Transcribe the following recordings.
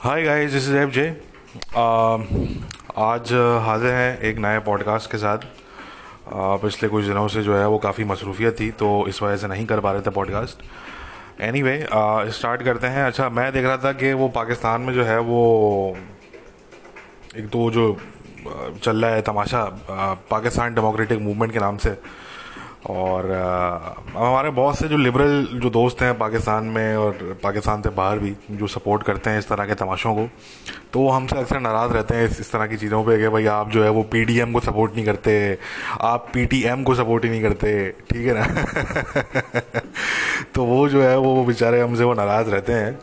Hi guys this is F J आज हाजिर हैं एक नए पॉडकास्ट के साथ। Uh, पिछले कुछ दिनों से जो है वो काफ़ी मसरूफियत थी तो इस वजह से नहीं कर पा रहे थे पॉडकास्ट एनी वे स्टार्ट करते हैं। अच्छा मैं देख रहा था कि वो पाकिस्तान में जो है वो एक तो जो uh, चल रहा है तमाशा uh, पाकिस्तान डेमोक्रेटिक मूवमेंट के नाम से और हमारे बहुत से जो लिबरल जो दोस्त हैं पाकिस्तान में और पाकिस्तान से बाहर भी जो सपोर्ट करते हैं इस तरह के तमाशों को तो वो हमसे अक्सर नाराज़ रहते हैं इस, इस तरह की चीज़ों पे कि भाई आप जो है वो पीडीएम को सपोर्ट नहीं करते आप पीटीएम को सपोर्ट ही नहीं करते ठीक है ना? तो वो जो है वो बेचारे हमसे वो नाराज़ रहते हैं।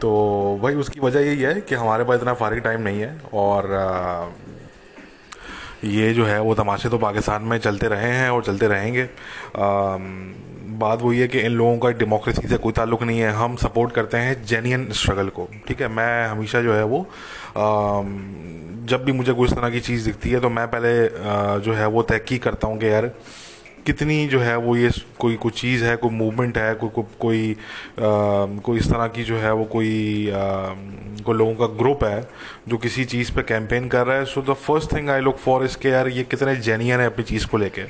तो भाई उसकी वजह यही है कि हमारे पास इतना फारिग टाइम नहीं है और आ, ये जो है वो तमाशे तो पाकिस्तान में चलते रहे हैं और चलते रहेंगे। आ, बात वही है कि इन लोगों का डेमोक्रेसी से कोई ताल्लुक नहीं है। हम सपोर्ट करते हैं जेन्यन स्ट्रगल को ठीक है? मैं हमेशा जो है वो आ, जब भी मुझे कुछ तरह की चीज़ दिखती है तो मैं पहले आ, जो है वो तहकीक करता हूँ कि यार कितनी जो है वो ये कोई कोई चीज़ है, कोई मूवमेंट है, कोई कोई कोई इस तरह की जो है वो कोई कोई लोगों का ग्रुप है जो किसी चीज़ पे कैंपेन कर रहा है। So the first thing I look for इसके यार ये कितने जेनियन है अपनी चीज़ को लेके।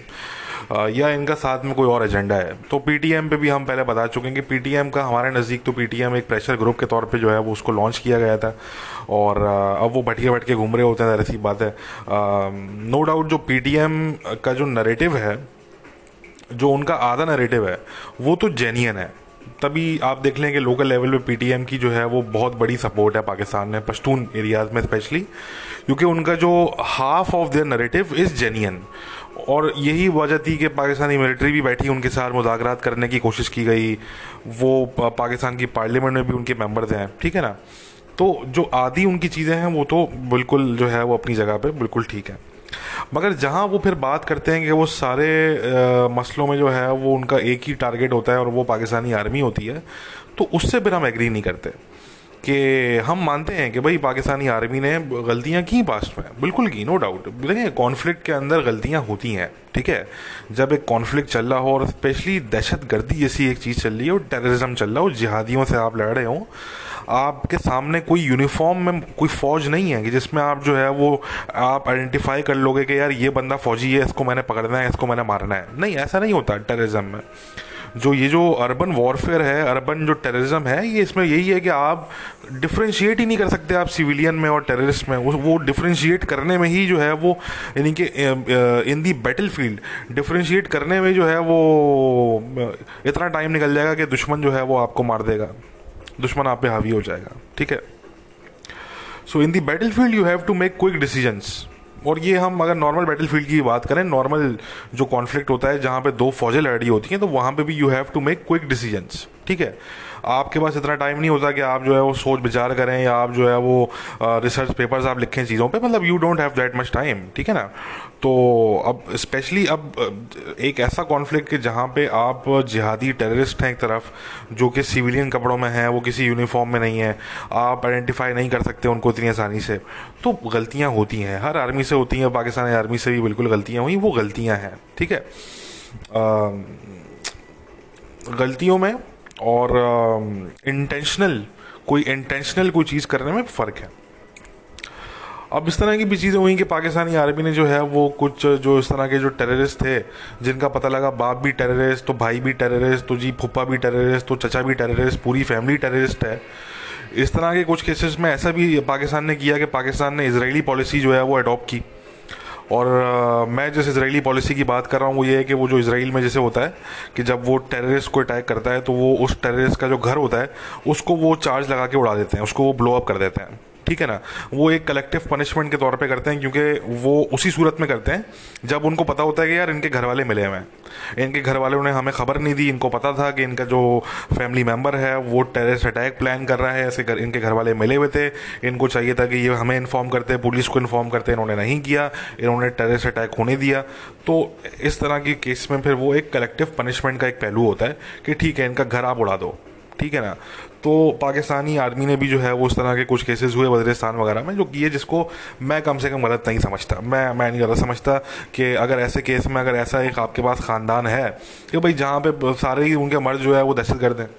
या इनका साथ में कोई और एजेंडा है। तो पीटीएम पे भी हम पहले बता चुके हैं कि पीटीएम का हमारे नज़दीक तो पीटीएम एक प्रेशर ग्रुप के तौर पे जो है वो उसको लॉन्च किया गया था। और अब वो भटके भटके घूम रहे होते हैं ऐसी बात है। नो डाउट जो पीटीएम का जो नरेटिव है जो उनका आधा नरेटिव है, वो तो जेनियन है। तभी आप देख लें कि लोकल लेवल पे पीटीएम की जो है, वो बहुत बड़ी सपोर्ट है पाकिस्तान में, पश्तून एरियाज़ में स्पेशली क्योंकि उनका जो half of their narrative is genuine और यही वजह थी कि पाकिस्तानी मिलिट्री भी बैठी, उनके साथ मुजाकरात करने की कोशिश की गई। वो पाकिस्तान की पार्लियामेंट में भी उनके मेंबर्स हैं, ठीक है ना? तो जो आदि उनकी चीज़ें हैं, वो तो बिल्कुल जो है, वो अपनी जगह पर बिल्कुल ठीक है। मगर जहाँ वो फिर बात करते हैं कि वो सारे आ, मसलों में जो है वो उनका एक ही टारगेट होता है और वो पाकिस्तानी आर्मी होती है तो उससे फिर हम एग्री नहीं करते कि हम मानते हैं कि भाई पाकिस्तानी आर्मी ने गलतियाँ की पास्ट में। बिल्कुल की नो डाउट देखिए कॉन्फ्लिक्ट के अंदर गलतियाँ होती हैं ठीक है? जब एक कॉन्फ्लिक्ट चल रहा हो और स्पेशली दहशत गर्दी जैसी एक चीज़ चल रही हो टेररिज्म चल रहा हो जिहादियों से आप लड़ रहे हो आपके सामने कोई यूनिफॉर्म में कोई फौज नहीं है कि जिसमें आप जो है वो, आप आइडेंटिफाई कर लोगे कि यार ये बंदा फौजी है, इसको मैंने पकड़ना है, इसको मैंने मारना है। नहीं, ऐसा नहीं होता टेररिज्म में। जो ये जो अर्बन वॉरफेयर है अर्बन जो टेररिज्म है, ये इसमें यही है कि आप डिफ्रेंशिएट ही नहीं कर सकते आप सिविलियन में और टेररिस्ट में। वो डिफ्रेंशिएट करने में ही जो है वो, यानी कि in the battlefield differentiate करने में जो है वो इतना टाइम निकल जाएगा कि दुश्मन जो है वो आपको मार देगा। दुश्मन आप पे हावी हो जाएगा, ठीक है? So in the battlefield you have to make quick decisions और ये हम अगर नॉर्मल बैटल फ़ील्ड की बात करें नॉर्मल जो कॉन्फ्लिक्ट होता है, जहाँ पे दो फौजें लड़ रही होती हैं तो वहाँ पे भी you have to make quick decisions ठीक है? आपके पास इतना टाइम नहीं होता कि आप जो है वो सोच विचार करें या आप जो है वो रिसर्च पेपर्स आप लिखें चीज़ों पे मतलब you don't have that much time ठीक है ना? तो अब स्पेशली अब एक ऐसा कॉन्फ्लिक्ट कि जहाँ पे आप जिहादी टेररिस्ट हैं एक तरफ़, जो कि सिविलियन कपड़ों में हैं, वो किसी यूनिफॉर्म में नहीं है, आप आइडेंटिफाई नहीं कर सकते उनको इतनी आसानी से। तो गलतियाँ होती हैं, हर आर्मी से होती हैं, पाकिस्तानी आर्मी से भी बिल्कुल गलतियाँ हुई, वो गलतियाँ हैं, ठीक है? गलतियों में और इंटेंशनल कोई इंटेंशनल कोई चीज़ करने में फ़र्क है। अब इस तरह की भी चीज़ें हुई कि पाकिस्तानी आर्मी ने जो है वो कुछ जो इस तरह के जो टेररिस्ट थे जिनका पता लगा बाप भी टेररिस्ट तो भाई भी टेररिस्ट तो जी फुप्पा भी टेररिस्ट तो चचा भी टेररिस्ट पूरी फैमिली टेररिस्ट है। इस तरह के कुछ केसेस में ऐसा भी पाकिस्तान ने किया कि पाकिस्तान ने इसराइली पॉलिसी जो है वो अडॉप्ट की। और आ, मैं जिस इसराइली पॉलिसी की बात कर रहा हूँ वो ये है कि वो जो इसराइल में जैसे होता है कि जब वो टेररिस्ट को अटैक करता है तो वो उस टेररिस्ट का जो घर होता है उसको वो चार्ज लगा के उड़ा देते हैं उसको वो ब्लो अप कर देते हैं। ठीक है ना? वो एक कलेक्टिव पनिशमेंट के तौर पे करते हैं क्योंकि वो उसी सूरत में करते हैं जब उनको पता होता है कि यार इनके घर वाले मिले हुए हैं। इनके घर वालों ने हमें खबर नहीं दी इनको पता था कि इनका जो फैमिली मेंबर है वो टेररिस्ट अटैक प्लान कर रहा है ऐसे कर, इनके घर वाले मिले हुए थे। इनको चाहिए था कि ये हमें इन्फॉर्म करते पुलिस को इन्फॉर्म करते इन्होंने नहीं किया इन्होंने टेररिस्ट अटैक होने दिया। तो इस तरह के केस में फिर वो एक कलेक्टिव पनिशमेंट का एक पहलू होता है कि ठीक है इनका घर आप उड़ा दो ठीक है ना? तो पाकिस्तानी आर्मी ने भी जो है वो उस तरह के कुछ केसेस हुए वजरिस्तान वगैरह में जो किए जिसको मैं कम से कम गलत नहीं समझता। मैं मैं नहीं गलत समझता कि अगर ऐसे केस में अगर ऐसा एक आपके पास ख़ानदान है कि भाई जहाँ पे सारे ही उनके मर्द जो है वो दहशत गर्द हैं।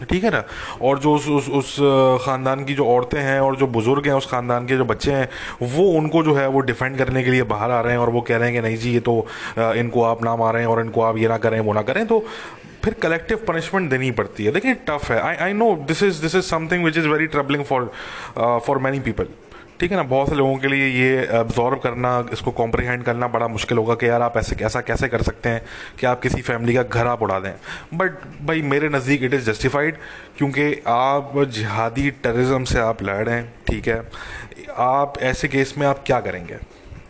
ठीक है ना? और जो उस उस, उस ख़ानदान की जो औरतें हैं और जो बुज़ुर्ग हैं उस ख़ानदान के जो बच्चे हैं वो उनको जो है वो डिफेंड करने के लिए बाहर आ रहे हैं और वो कह रहे हैं कि नहीं जी ये तो इनको आप ना मारें और इनको आप ये ना करें वो ना करें। तो फिर कलेक्टिव पनिशमेंट देनी पड़ती है। देखिए टफ है। I I know this is this is something which is very troubling for for many people ठीक है ना? बहुत से लोगों के लिए ये अब्जॉर्व करना, इसको कॉम्प्रीहेंड करना बड़ा मुश्किल होगा कि यार आप ऐसे, ऐसा कैसे कर सकते हैं कि आप किसी फैमिली का घर आप उड़ा दें। बट भाई, मेरे नज़दीक इट इज़ जस्टिफाइड क्योंकि आप जिहादी टेररिज्म से आप लड़ रहे हैं, ठीक है? आप ऐसे केस में आप क्या करेंगे?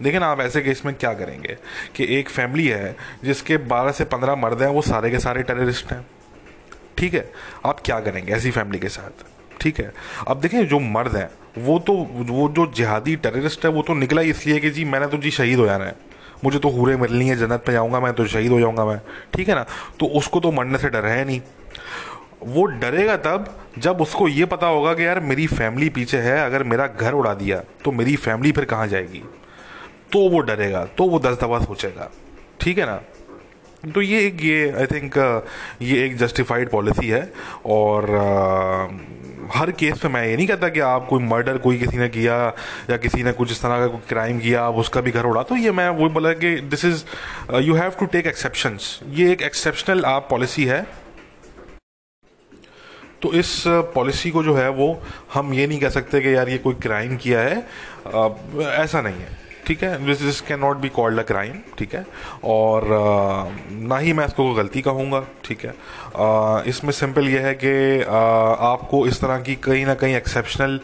देखिए ना आप ऐसे केस में क्या करेंगे कि एक फैमिली है जिसके 12 से 15 मर्द हैं, वो सारे के सारे टेररिस्ट हैं। ठीक है? आप क्या करेंगे ऐसी फैमिली के साथ? ठीक है? अब देखें जो मर्द हैं, वो तो वो जो जिहादी टेररिस्ट है, वो तो निकला इसलिए कि जी, मैंने तो जी शहीद हो जाना है। मुझे तो हूरे मिलनी है, जन्नत पे जाऊँगा मैं तो शहीद हो जाऊँगा मैं। ठीक है ना? तो उसको तो मरने से डर है नहीं। वो डरेगा तब जब उसको ये पता होगा कि यार मेरी फैमिली पीछे है, अगर मेरा घर उड़ा दिया तो मेरी फैमिली फिर कहाँ जाएगी? तो वो डरेगा तो वो दस दफ़ा सोचेगा। ठीक है ना? तो ये एक ये आई थिंक ये एक जस्टिफाइड पॉलिसी है और uh, हर केस में मैं ये नहीं कहता कि आप कोई मर्डर कोई किसी ने किया या किसी ने कुछ इस तरह का कोई क्राइम किया आप उसका भी घर उड़ा। तो ये मैं वो बोला कि this is you have to take exceptions ये एक एक्सेप्शनल आप पॉलिसी है। तो इस पॉलिसी को जो है वो हम ये नहीं कह सकते कि यार ये कोई क्राइम किया है। आ, uh, ऐसा नहीं है। ठीक है this this can not be called a crime ठीक है? और ना ही मैं इसको गलती कहूँगा, ठीक है? इसमें सिंपल यह है कि आपको इस तरह की कहीं ना कहीं एक्सेप्शनल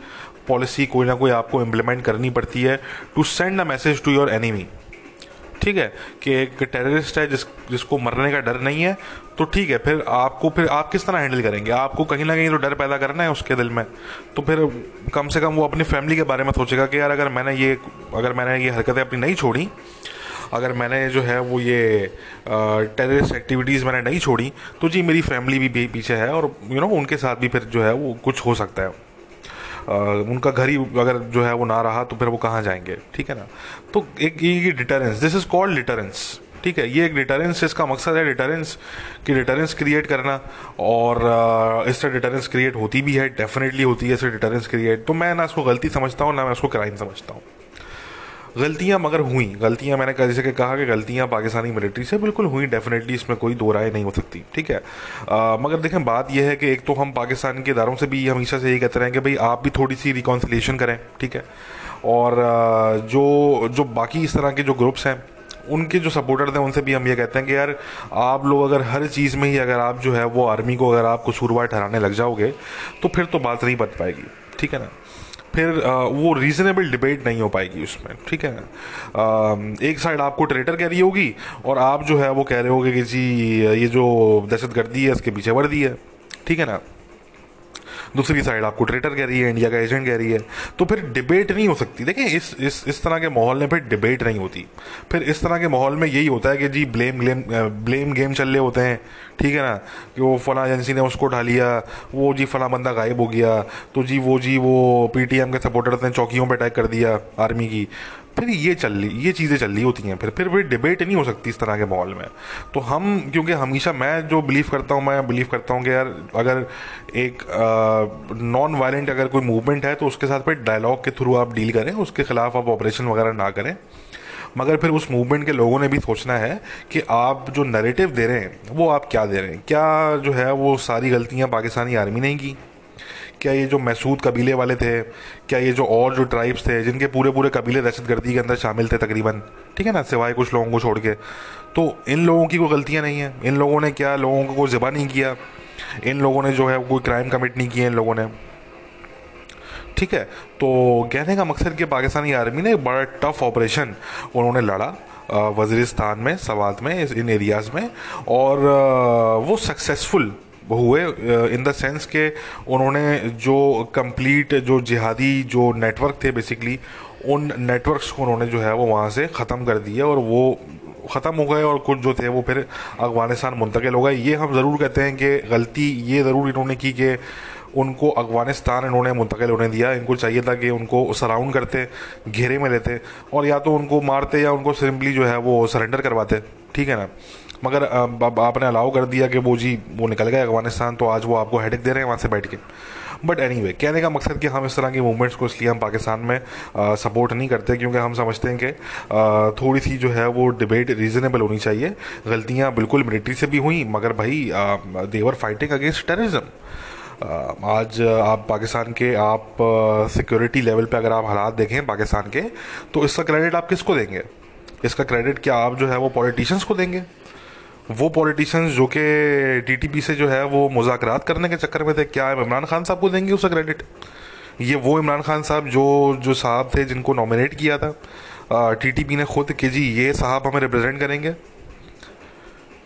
पॉलिसी कोई ना कोई आपको इम्प्लीमेंट करनी पड़ती है to send a message to your enemy ठीक है? कि एक टेररिस्ट है जिस, जिसको मरने का डर नहीं है तो ठीक है, फिर आपको, फिर आप किस तरह हैंडल करेंगे? आपको कहीं ना कहीं तो डर पैदा करना है उसके दिल में। तो फिर कम से कम वो अपनी फैमिली के बारे में सोचेगा कि यार, अगर मैंने ये, अगर मैंने ये हरकतें अपनी नहीं छोड़ी, अगर मैंने जो है वो ये टेररिस्ट एक्टिविटीज़ मैंने नहीं छोड़ी तो जी मेरी फैमिली भी पीछे है और यू नो उनके साथ भी फिर जो है वो कुछ हो सकता है। उनका घर ही अगर जो है वो ना रहा तो फिर वो कहाँ जाएँगे? ठीक है ना? तो एक, ये deterrence this is called deterrence ठीक है ये एक डिटरेंस इसका मकसद है डिटरेंस कि डिटरेंस क्रिएट करना और इससे डिटरेंस क्रिएट होती भी है डेफिनेटली होती है इससे डिटरेंस क्रिएट तो मैं ना इसको गलती समझता हूँ ना मैं उसको क्राइम समझता हूँ। गलतियाँ मगर हुई गलतियाँ मैंने जैसे कि कहा कि गलतियाँ पाकिस्तानी मिलिट्री से बिल्कुल हुई डेफिनेटली इसमें कोई दो राय नहीं हो सकती ठीक है? आ, मगर देखें बात यह है कि एक तो हम पाकिस्तान के इदारों से भी हमेशा से यही कहते रहे हैं कि भाई आप भी थोड़ी सी रिकॉन्सिलेशन करें ठीक है? और जो जो बाकी इस तरह के जो ग्रुप्स हैं उनके जो सपोर्टर थे उनसे भी हम ये कहते हैं कि यार, आप लोग अगर हर चीज़ में ही अगर आप जो है, वो आर्मी को अगर आप कसूरवार ठहराने लग जाओगे तो फिर तो बात नहीं बच पाएगी, ठीक है ना? फिर वो रीजनेबल डिबेट नहीं हो पाएगी उसमें, ठीक है ना? एक साइड आपको ट्रेटर कह रही होगी, और आप जो है, वो कह रहे होगे कि जी, ये जो दहशत गर्दी है, इसके पीछे वर्दी है, ठीक है ना? दूसरी साइड आपको ट्रेटर कह रही है इंडिया का एजेंट कह रही है। तो फिर डिबेट नहीं हो सकती। देखें, इस इस इस तरह के माहौल में फिर डिबेट नहीं होती। फिर इस तरह के माहौल में यही होता है कि जी ब्लेम ग्लेम ब्लेम गेम चल रहे होते हैं। ठीक है ना? कि वो फला एजेंसी ने उसको उठा लिया, वो जी फला बंदा गायब हो गया तो जी वो जी वो पीटीएम के सपोर्टर्स ने चौकियों पर अटैक कर दिया आर्मी की। फिर ये चल रही, ये चीज़ें चल रही होती हैं फिर फिर फिर डिबेट नहीं हो सकती इस तरह के माहौल में। तो हम, क्योंकि हमेशा मैं जो बिलीव करता हूँ, मैं बिलीव करता हूँ कि यार अगर एक नॉन वायलेंट अगर कोई मूवमेंट है तो उसके साथ फिर डायलॉग के थ्रू आप डील करें, उसके खिलाफ आप ऑपरेशन वगैरह ना करें। मगर फिर उस मूवमेंट के लोगों ने भी सोचना है कि आप जो नरेटिव दे रहे हैं, वो आप क्या दे रहे हैं? क्या जो है वो सारी गलतियाँ पाकिस्तानी आर्मी ने की? क्या ये जो मैसूद कबीले वाले थे, क्या ये जो और जो ट्राइब्स थे, जिनके पूरे पूरे कबीले दहशत गर्दी के अंदर शामिल थे तकरीबन, ठीक है ना, सिवाय कुछ लोगों को छोड़ के। तो इन लोगों की कोई गलतियाँ नहीं हैं। इन लोगों ने क्या लोगों को ज़िबा नहीं किया? इन लोगों ने जो है कोई क्राइम कमिट नहीं किया इन लोगों ने? ठीक है तो कहने का मकसद कि पाकिस्तानी आर्मी ने बड़ा टफ ऑपरेशन उन्होंने लड़ा वजीरिस्तान में, सवात में इन एरियाज़ में, और वो सक्सेसफुल हुए इन द सेंस के उन्होंने जो कंप्लीट जो जिहादी जो नेटवर्क थे बेसिकली उन नेटवर्क्स को उन्होंने जो है वो वहाँ से ख़त्म कर दिया और वो ख़त्म हो गए और कुछ जो थे वो फिर अफ़गानिस्तान मुंतकिल हो गए। ये हम ज़रूर कहते हैं कि गलती ये ज़रूर इन्होंने की कि उनको अफ़गानिस्तान इन्होंने मुंतकिल होने दिया। इनको चाहिए था कि उनको सराउंड करते, घेरे में लेते और या तो उनको मारते या उनको सिंपली जो है वो सरेंडर करवाते। ठीक है ना? मगर अब आपने अलाउ कर दिया कि वो जी वो निकल गए अफ़गानिस्तान तो आज वो आपको हेडेक दे रहे हैं वहाँ से बैठ के। बट एनी वे कहने का मकसद कि हम इस तरह की मूवमेंट्स को इसलिए हम पाकिस्तान में आ, सपोर्ट नहीं करते क्योंकि हम समझते हैं कि थोड़ी सी जो है वो डिबेट रीजनेबल होनी चाहिए। गलतियाँ बिल्कुल मिलिट्री से भी हुई मगर भाई देवर फाइटिंग अगेंस्ट टेररिज्म आज आप पाकिस्तान के आप सिक्योरिटी लेवल पे अगर आप हालात देखें पाकिस्तान के तो इसका क्रेडिट आप किसको देंगे? इसका क्रेडिट क्या आप जो है वो पॉलिटिशियंस को देंगे? वो पॉलिटिशियंस जो कि टीटीपी से जो है वो मुजाकरात करने के चक्कर में थे, क्या इमरान खान साहब को देंगे उसका क्रेडिट ये वो इमरान खान साहब जो जो साहब थे जिनको नॉमिनेट किया था टीटीपी ने खुद कि जी, ये साहब हमें रिप्रेजेंट करेंगे।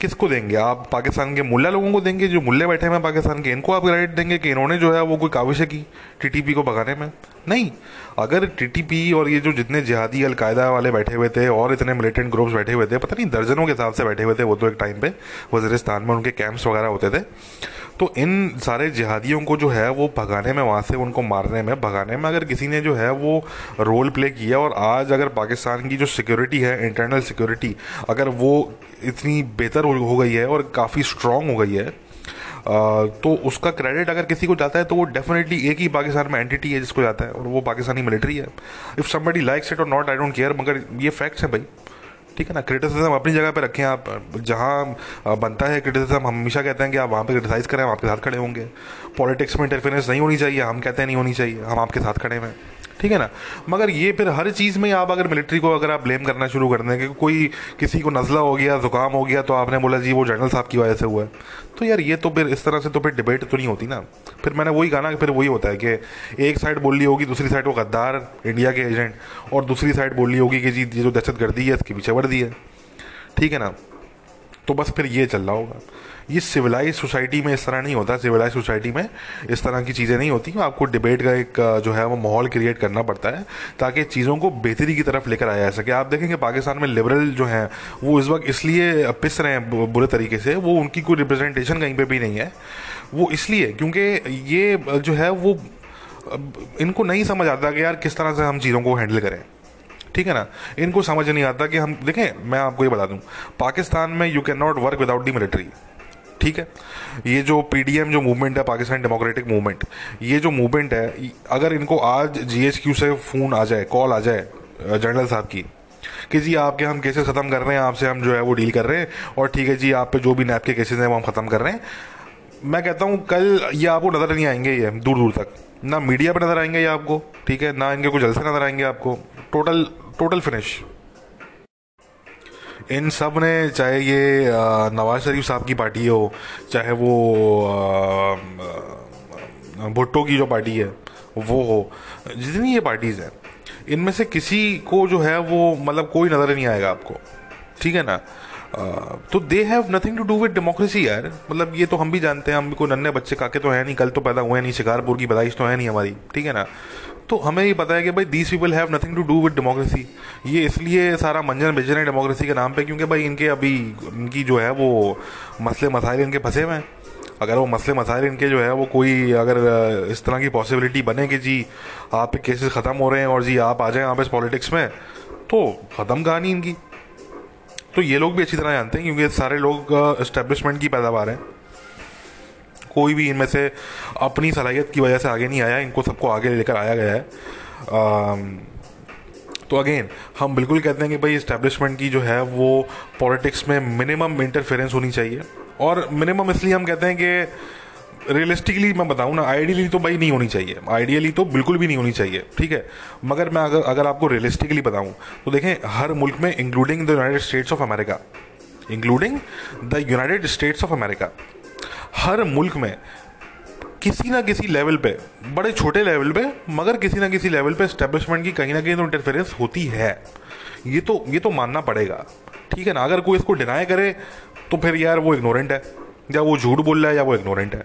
किसको देंगे? आप पाकिस्तान के मुल्ला लोगों को देंगे, जो मुल्ले बैठे हैं, पाकिस्तान के, इनको आप क्रेडिट देंगे कि इन्होंने जो है वो कोई काविश की टीटीपी को भगाने में? नहीं, अगर टीटीपी और ये जो जितने जिहादी अलकायदा वाले बैठे हुए थे और इतने मिलिटेंट ग्रुप्स बैठे हुए थे, पता नहीं, दर्जनों के हिसाब से बैठे हुए थे वो तो एक टाइम पे वजीरिस्तान में उनके कैंप्स वगैरह होते थे। तो इन सारे जिहादियों को जो है वो भगाने में, वहाँ से उनको मारने में, भगाने में अगर किसी ने जो है वो रोल प्ले किया और आज अगर पाकिस्तान की जो सिक्योरिटी है इंटरनल सिक्योरिटी अगर वो इतनी बेहतर हो गई है और काफ़ी स्ट्रांग हो गई है तो उसका क्रेडिट अगर किसी को जाता है तो वो डेफिनेटली एक ही पाकिस्तान में एंटिटी है जिसको जाता है, और वो पाकिस्तानी मिलिट्री है। इफ़ समबडी लाइक्स इट और नॉट आई डोंट केयर मगर ये फैक्ट्स है भाई। ठीक है ना? क्रिटिसिज्म अपनी जगह पे रखें आप। जहाँ बनता है क्रिटिसिज्म हम हमेशा कहते हैं कि आप वहाँ पे क्रिटिसाइज करें, हम आपके साथ खड़े होंगे। पॉलिटिक्स में इंटरफेरेंस नहीं होनी चाहिए, हम कहते हैं नहीं होनी चाहिए, हम आपके साथ खड़े हैं। ठीक है ना? मगर ये फिर हर चीज़ में आप अगर मिलिट्री को अगर आप ब्लेम करना शुरू कर दें, कि कोई किसी को नज़ला हो गया, ज़ुकाम हो गया तो आपने बोला, जी, वो जनरल साहब की वजह से हुआ है। तो यार ये तो फिर इस तरह से तो फिर डिबेट तो नहीं होती ना। फिर मैंने वही कहा ना फिर वही होता है कि एक साइड बोल ली होगी, दूसरी साइड वो गद्दार इंडिया के एजेंट और दूसरी साइड बोल ली होगी कि जी, ये जो दहशतगर्दी है, इसके पीछे वर्दी है। ठीक है ना? तो बस फिर ये चल रहा होगा। ये सिविलाइज सोसाइटी में इस तरह नहीं होता सिविलाइज सोसाइटी में इस तरह की चीज़ें नहीं होती। आपको डिबेट का एक जो है वो माहौल क्रिएट करना पड़ता है, ताकि चीज़ों को बेहतरी की तरफ़ लेकर आया जा सके। आप देखेंगे पाकिस्तान में लिबरल जो हैं, वो इस वक्त इसलिए पिस रहे हैं बुरे तरीके से, वो उनकी कोई रिप्रेजेंटेशन कहीं पर भी नहीं है। वो इसलिए, क्योंकि ये जो है वो इनको नहीं समझ आता कि यार किस तरह से हम चीज़ों को हैंडल करें। ठीक है ना? इनको समझ नहीं आता कि हम, देखें, मैं आपको ये बता दूँ। पाकिस्तान में you can not work without the military ठीक है? ये जो पीडीएम जो मूवमेंट है पाकिस्तान डेमोक्रेटिक मूवमेंट ये जो मूवमेंट है, अगर इनको आज जीएचक्यू से फ़ोन आ जाए कॉल आ जाए जनरल साहब की, कि जी आपके हम केसेस ख़त्म कर रहे हैं, आपसे हम जो है वो डील कर रहे हैं, और ठीक है जी, आप पे जो भी नैप के केसेस हैं, वो हम ख़त्म कर रहे हैं। मैं कहता हूँ, कल ये आपको नज़र नहीं आएँगे ये दूर दूर तक। ना मीडिया पर नज़र आएँगे ये आपको, ठीक है? ना इनके कुछ जलसे नज़र आएँगे आपको। टोटल टोटल फिनिश इन सबने, चाहे ये नवाज़ शरीफ साहब की पार्टी हो, चाहे वो भुट्टो की जो पार्टी है, वो हो, जितनी ये पार्टीज़ हैं, इनमें से किसी को जो है वो मतलब कोई नज़र नहीं आएगा आपको। ठीक है ना? तो they have nothing to do with democracy यार। मतलब ये तो हम भी जानते हैं, हम भी कोई नन्हे बच्चे काके तो है नहीं, कल तो पैदा हुए नहीं, शिकारपुर की पैदाइश तो है नहीं हमारी। ठीक है ना? तो हमें ये पता है कि भाई these people have nothing to do with democracy ये इसलिए सारा मंजन बिजन है डेमोक्रेसी के नाम पे, क्योंकि भाई इनके अभी, इनकी जो है वो मसले मसाइल इनके फंसे हुए हैं। अगर वो मसले मसाइल इनके जो है वो कोई अगर इस तरह की पॉसिबिलिटी बने कि जी आप केसेस ख़त्म हो रहे हैं और जी आप आ जाएँ आप इस पॉलिटिक्स में तो ख़त्म कहानी इनकी। तो ये लोग भी अच्छी तरह जानते हैं, क्योंकि सारे लोग इस्टेब्लिशमेंट की पैदावार हैं। कोई भी इनमें से अपनी सलाहियत की वजह से आगे नहीं आया इनको सबको आगे लेकर आया गया है। आ, तो अगेन हम बिल्कुल कहते हैं कि भाई इस्टेब्लिशमेंट की जो है वो पॉलिटिक्स में मिनिमम इंटरफेरेंस होनी चाहिए। और मिनिमम इसलिए हम कहते हैं कि रियलिस्टिकली मैं बताऊँ ना आइडियली तो भाई नहीं होनी चाहिए। आइडियली तो बिल्कुल भी नहीं होनी चाहिए ठीक है? मगर मैं अगर अगर आपको रियलिस्टिकली बताऊँ तो देखें हर मुल्क में including the United States of America including the United States of America हर मुल्क में किसी ना किसी लेवल पे, बड़े छोटे लेवल पे, मगर किसी ना किसी लेवल पे स्टैब्लिशमेंट की कहीं ना कहीं तो इंटरफेरेंस होती है। ये तो ये तो मानना पड़ेगा। ठीक है ना? अगर कोई इसको डिनाई करे तो फिर यार वो इग्नोरेंट है, या वो झूठ बोल रहा है, या वो इग्नोरेंट है।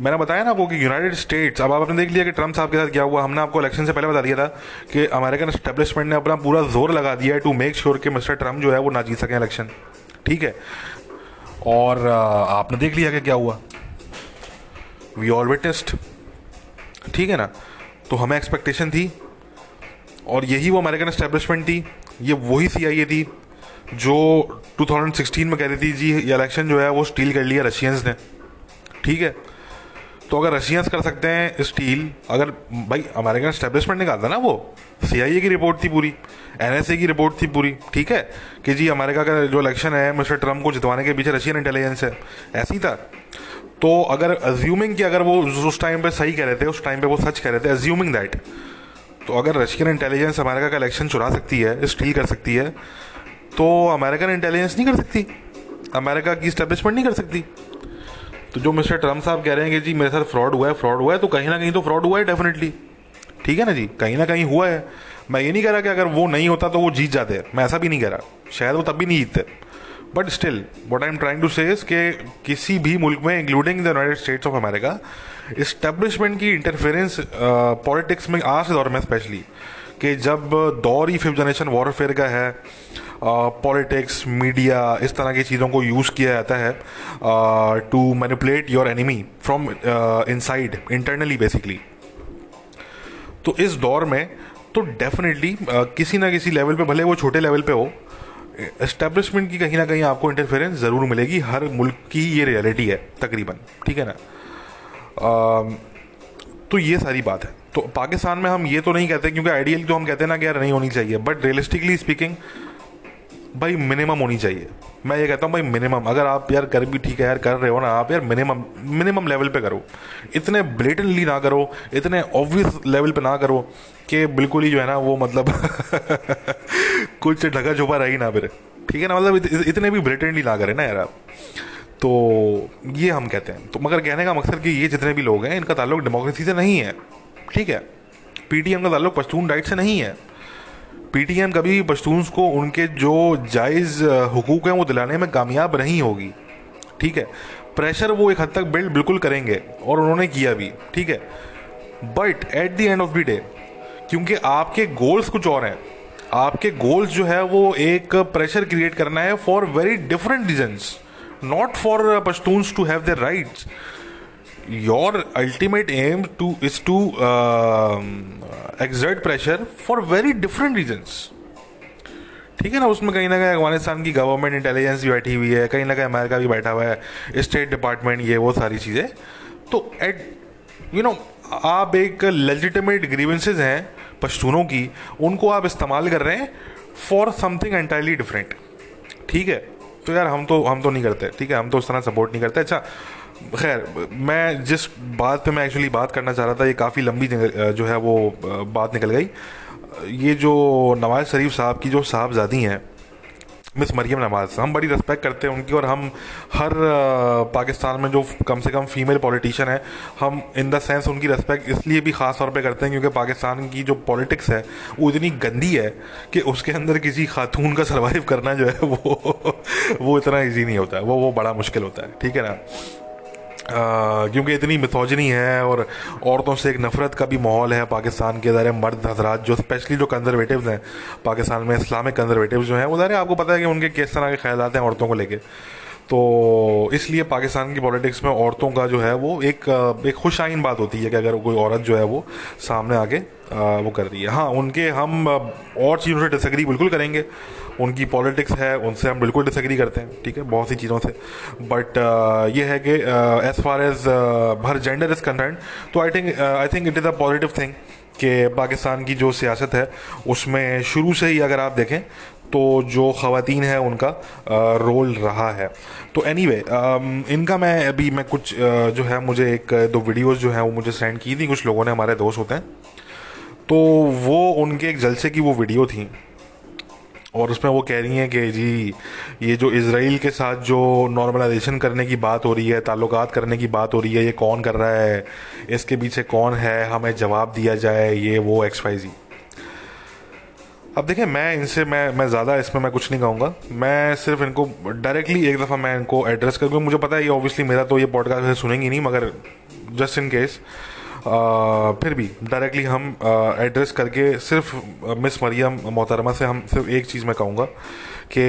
मैंने बताया ना आपको कि यूनाइटेड स्टेट्स अब आपने देख लिया कि ट्रंप साहब के साथ क्या हुआ। हमने आपको इलेक्शन से पहले बता दिया था कि अमेरिकन स्टेब्लिशमेंट ने अपना पूरा ज़ोर लगा दिया है टू मेक श्योर कि मिस्टर ट्रंप जो है वो ना जीत सकें इलेक्शन ठीक है? और आपने देख लिया क्या क्या हुआ? वी ऑल वे टेस्ट ठीक है ना? तो हमें एक्सपेक्टेशन थी और यही वो अमेरिकन एस्टेब्लिशमेंट थी, ये वही सी आई ए थी जो 2016 में कह रही थी, जी, ये इलेक्शन जो है वो स्टील कर लिया रशियंस ने। ठीक है? तो अगर रशियंस कर सकते हैं स्टील, अगर भाई अमेरिकन स्टेब्लिशमेंट निकालता ना वो सीआईए की रिपोर्ट थी पूरी एनएसए की रिपोर्ट थी पूरी, ठीक है? कि जी अमेरिका का जो इलेक्शन है मिस्टर ट्रंप को जितवाने के पीछे रशियन इंटेलिजेंस है, ऐसी था। तो अगर अज्यूमिंग कि अगर वो उस टाइम पे सही कह रहे थे, उस टाइम पे वो सच कह रहे थे अज्यूमिंग दैट तो अगर रशियन इंटेलिजेंस अमेरिका का इलेक्शन चुरा सकती है स्टील कर सकती है तो अमेरिकन इंटेलिजेंस नहीं कर सकती। अमेरिका की स्टेब्लिशमेंट नहीं कर सकती। तो जो मिस्टर ट्रंप साहब कह रहे हैं कि जी, मेरे साथ फ्रॉड हुआ है, फ्रॉड हुआ है तो कहीं ना कहीं तो फ्रॉड हुआ है डेफिनेटली ठीक है ना जी? कहीं ना कहीं हुआ है। मैं ये नहीं कह रहा कि अगर वो नहीं होता तो वो जीत जाते। मैं ऐसा भी नहीं कह रहा। शायद वो तब भी नहीं जीतते। But still what I am trying to say किसी भी मुल्क में including the United States of America establishment की इंटरफेरेंस पॉलिटिक्स में आज के दौर में स्पेशली कि जब दौर ही फिफ्थ जनरेशन वॉरफेयर का है पॉलिटिक्स मीडिया इस तरह की चीज़ों को यूज़ किया जाता है to manipulate your enemy from inside internally basically तो इस दौर में तो डेफिनेटली किसी ना किसी लेवल पे भले वो छोटे लेवल पे हो एस्टेब्लिशमेंट की कहीं ना कहीं आपको इंटरफेरेंस ज़रूर मिलेगी। हर मुल्क की ये रियलिटी है तकरीबन। ठीक है ना? uh, तो ये सारी बात है। तो पाकिस्तान में हम ये तो नहीं कहते क्योंकि आइडियल तो हम कहते हैं ना कि यार नहीं होनी चाहिए बट रियलिस्टिकली स्पीकिंग भाई मिनिमम होनी चाहिए। मैं ये कहता हूँ भाई मिनिमम अगर आप यार कर भी ठीक है यार कर रहे हो ना आप यार मिनिमम मिनिमम लेवल पे करो। इतने ब्लेटनली ना करो इतने ऑब्वियस लेवल पे ना करो कि बिल्कुल ही जो है ना वो मतलब कुछ ढका छुपा रही ना फिर। ठीक है ना मतलब इत, इतने भी ब्लेटनली ना करें ना यार आप। तो ये हम कहते हैं। तो मगर कहने का मकसद कि ये जितने भी लोग हैं इनका ताल्लुक डेमोक्रेसी से नहीं है। ठीक है पीटीएम का ताल्लुक पश्तून राइट से नहीं है। पीटीएम कभी पश्तून को उनके जो जायज़ हकूक़ हैं वो दिलाने में कामयाब नहीं होगी। ठीक है, प्रेशर वो एक हद तक बिल्ड बिल्कुल करेंगे और उन्होंने किया भी। ठीक है but at the end of the day क्योंकि आपके गोल्स कुछ और हैं। आपके गोल्स जो है वो एक प्रेशर क्रिएट करना है for very different reasons not for Pashtuns to have their rights ultimate aim to is to um, exert pressure for very different reasons. ठीक है ना उसमें कहीं ना कहीं अफ़गानिस्तान की गवर्नमेंट इंटेलिजेंस भी बैठी हुई है कहीं ना कहीं अमेरिका भी बैठा हुआ है स्टेट डिपार्टमेंट ये वो सारी चीज़ें। तो एट यू नो आप एक लेजिटिमेट ग्रीवेंसेज हैं पश्तूनों की उनको आप इस्तेमाल कर रहे हैं फॉर समथिंग एंटायरली डिफरेंट ठीक है? तो यार हम तो हम तो नहीं करते ठीक है? हम तो उस तरह सपोर्ट नहीं करते। अच्छा खैर, मैं जिस बात पे मैं एक्चुअली बात करना चाह रहा था, ये काफ़ी लंबी जो है वो बात निकल गई। ये जो नवाज़ शरीफ साहब की जो साहबजादी हैं, मिस मरियम नवाज़, हम बड़ी रिस्पेक्ट करते हैं उनकी और हम हर पाकिस्तान में जो कम से कम फीमेल पॉलिटिशियन है, हम इन द सेंस उनकी रिस्पेक्ट इसलिए भी ख़ास तौर पे करते हैं क्योंकि पाकिस्तान की जो पॉलिटिक्स है, वो इतनी गंदी है कि उसके अंदर किसी खातून का सर्वाइव करना जो है वो वो इतना ईजी नहीं होता है, वो वो बड़ा मुश्किल होता है, ठीक है ना? क्योंकि इतनी मिथोजनी है और औरतों से एक नफ़रत का भी माहौल है पाकिस्तान के ज़रिए मर्द हजरात जो स्पेशली जो कंजर्वेटिव्स हैं, पाकिस्तान में इस्लामिक कंजर्वेटिव्स जो हैं वो ज़रिए आपको पता है कि उनके किस तरह के ख्याल हैं औरतों को लेकर तो इसलिए पाकिस्तान की पॉलिटिक्स में औरतों का जो है वो एक एक खुश आइन बात होती है कि अगर कोई औरत जो है वो सामने आके वो कर रही है। हाँ उनके हम और चीज़ों से डिसग्री बिल्कुल करेंगे। उनकी पॉलिटिक्स है उनसे हम बिल्कुल डिसग्री करते हैं ठीक है? बहुत सी चीज़ों से। बट ये है कि as far as her gender is concern तो I think I think it is a positive thing कि पाकिस्तान की जो सियासत है उसमें शुरू से ही अगर आप देखें तो जो ख़वातीन है उनका रोल रहा है। तो एनी anyway, इनका मैं अभी मैं कुछ जो है मुझे एक दो वीडियोस जो है वो मुझे सेंड की थी कुछ लोगों ने हमारे दोस्त होते हैं। तो वो उनके एक जलसे की वो वीडियो थी और उसमें वो कह रही हैं कि जी, ये जो इसराइल के साथ जो नॉर्मलाइजेशन करने की बात हो रही है, ताल्लुकात करने की बात हो रही है, ये कौन कर रहा है? इसके पीछे कौन है? हमें जवाब दिया जाए ये वो एक्स वाई जी अब देखें मैं इनसे, मैं मैं ज़्यादा इसमें मैं कुछ नहीं कहूँगा। मैं सिर्फ़ इनको डायरेक्टली एक दफ़ा मैं इनको एड्रेस कर मुझे पता है ये ऑब्वियसली मेरा तो ये पॉडकास्ट सुनेंगी नहीं, मगर जस्ट इन केस फिर भी डायरेक्टली हम एड्रेस करके सिर्फ़ मिस मरियम मोहतरमा से हम सिर्फ़ एक चीज़ मैं कहूँगा कि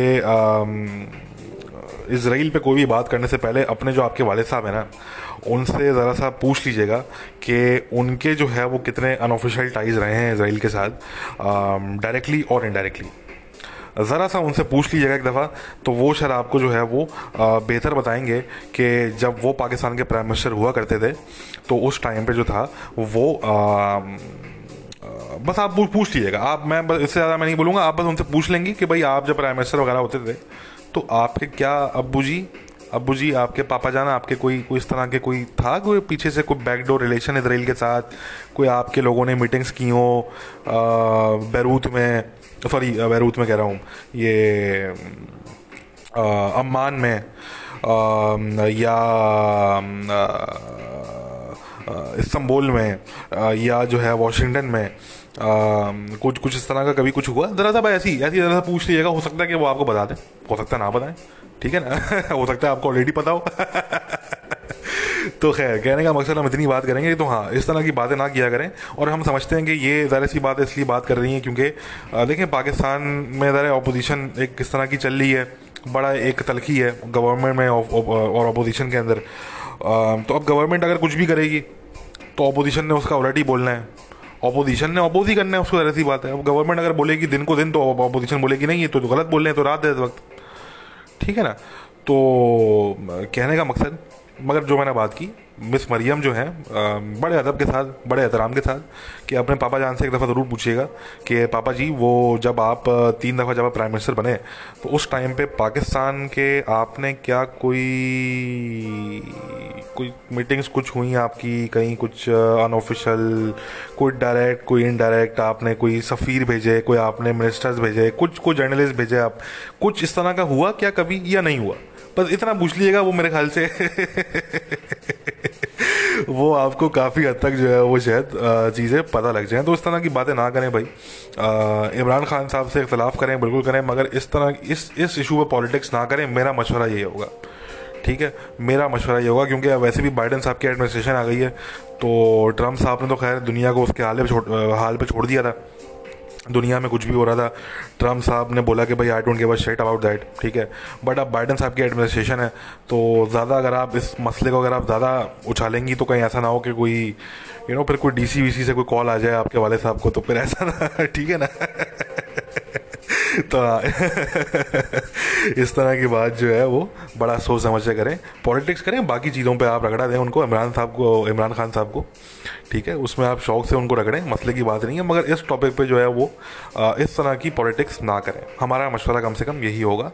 इसराइल पे कोई भी बात करने से पहले अपने जो आपके वाले साहब हैं ना, उनसे ज़रा सा पूछ लीजिएगा कि उनके जो है वो कितने अनऑफिशियल टाइज रहे हैं इसराइल के साथ डायरेक्टली और इनडायरेक्टली ज़रा सा उनसे पूछ लीजिएगा एक दफ़ा तो वो शायद आपको जो है वो बेहतर बताएँगे कि जब वो पाकिस्तान के प्राइम मिनिस्टर हुआ करते थे तो उस टाइम पे जो था वो आ, बस आप पूछ लीजिएगा। आप मैं बस इससे ज़्यादा मैं नहीं बोलूँगा आप बस उनसे पूछ लेंगे कि भाई आप जब प्राइम मिनिस्टर वगैरह होते थे तो आपके क्या अबू जी अबू जी आपके पापा जाना आपके कोई कोई इस तरह के कोई था कोई पीछे से कोई बैकडोर रिलेशन इसराइल के साथ कोई आपके लोगों ने मीटिंग्स की हो बैरूत में सॉरी बैरूत में कह रहा हूँ। ये अम्मान में आ, या इस्तंबुल में या जो है वाशिंगटन में आ, कुछ कुछ इस तरह का कभी कुछ हुआ? ज़रा सा ऐसी ऐसी ज़रा सा पूछ लीजिएगा हो सकता है कि वो आपको बता दें। हो सकता है ना बताएँ। ठीक है ना? हो सकता है आपको ऑलरेडी पता हो। तो खैर कहने का मकसद हम इतनी बात करेंगे तो हाँ इस तरह की बातें ना किया करें और हम समझते हैं कि ये ज़रा सी बात इसलिए बात कर रही हैं क्योंकि देखें पाकिस्तान में ज़रा अपोजिशन एक किस तरह की चल रही है बड़ा एक तलखी है गवर्नमेंट में और अपोजिशन के अंदर। तो अब गवर्नमेंट अगर कुछ भी करेगी तो अपोजिशन ने उसका ऑलरेडी बोलना है। अपोजिशन ने अपोज ही करना है उसको ऐसी बात है। अब गवर्नमेंट अगर बोलेगी दिन को दिन तो अपोजिशन बोलेगी नहीं तो, तो गलत बोल रहे हैं तो रात है इस वक्त। ठीक है ना? तो कहने का मकसद मगर जो मैंने बात की, मिस मरियम जो है बड़े अदब के साथ, बड़े एहतराम के साथ, कि अपने पापा जान से एक दफ़ा ज़रूर पूछिएगा कि पापा जी, वो जब आप तीन दफ़ा जब आप प्राइम मिनिस्टर बने तो उस टाइम पे पाकिस्तान के आपने क्या कोई कोई मीटिंग्स कुछ हुई आपकी, कहीं कुछ अनऑफिशियल कोई डायरेक्ट कोई इनडायरेक्ट आपने कोई सफ़ीर भेजे, कोई आपने मिनिस्टर्स भेजे, कुछ, कोई जर्नलिस्ट भेजे आप, कुछ इस तरह का हुआ क्या कभी या नहीं हुआ? बस इतना पूछ लीजिएगा वो मेरे ख्याल से। वो आपको काफ़ी हद तक जो है वो शायद चीज़ें पता लग जाएँ। तो इस तरह की बातें ना करें भाई। इमरान खान साहब से इख्तलाफ करें, बिल्कुल करें, मगर इस तरह, इस इस इशू पर पॉलिटिक्स ना करें। मेरा मशवरा ये होगा। ठीक है? मेरा मशवरा ये होगा, क्योंकि वैसे भी बाइडन साहब की एडमिनिस्ट्रेशन आ गई है। तो ट्रंप साहब ने तो खैर दुनिया को उसके हाल पे छोड़ हाल पे छोड़ दिया था। दुनिया में कुछ भी हो रहा था ट्रंप साहब ने बोला कि भाई I don't give a shit about that ठीक है? बट अब बाइडन साहब की एडमिनिस्ट्रेशन है तो ज़्यादा अगर आप इस मसले को अगर आप ज़्यादा उछालेंगी तो कहीं ऐसा ना हो कि कोई यू you नो know, फिर कोई डीसी वीसी से कोई कॉल आ जाए आपके वाले साहब को तो फिर ऐसा ना ठीक है ना? तो इस तरह की बात जो है वो बड़ा सोच समझ से करें। पॉलिटिक्स करें, बाकी चीज़ों पे आप रगड़ा दें उनको, इमरान साहब को, इमरान खान साहब को, ठीक है? उसमें आप शौक से उनको रगड़ें, मसले की बात नहीं है, मगर इस टॉपिक पे जो है वो इस तरह की पॉलिटिक्स ना करें। हमारा मशवरा कम से कम यही होगा।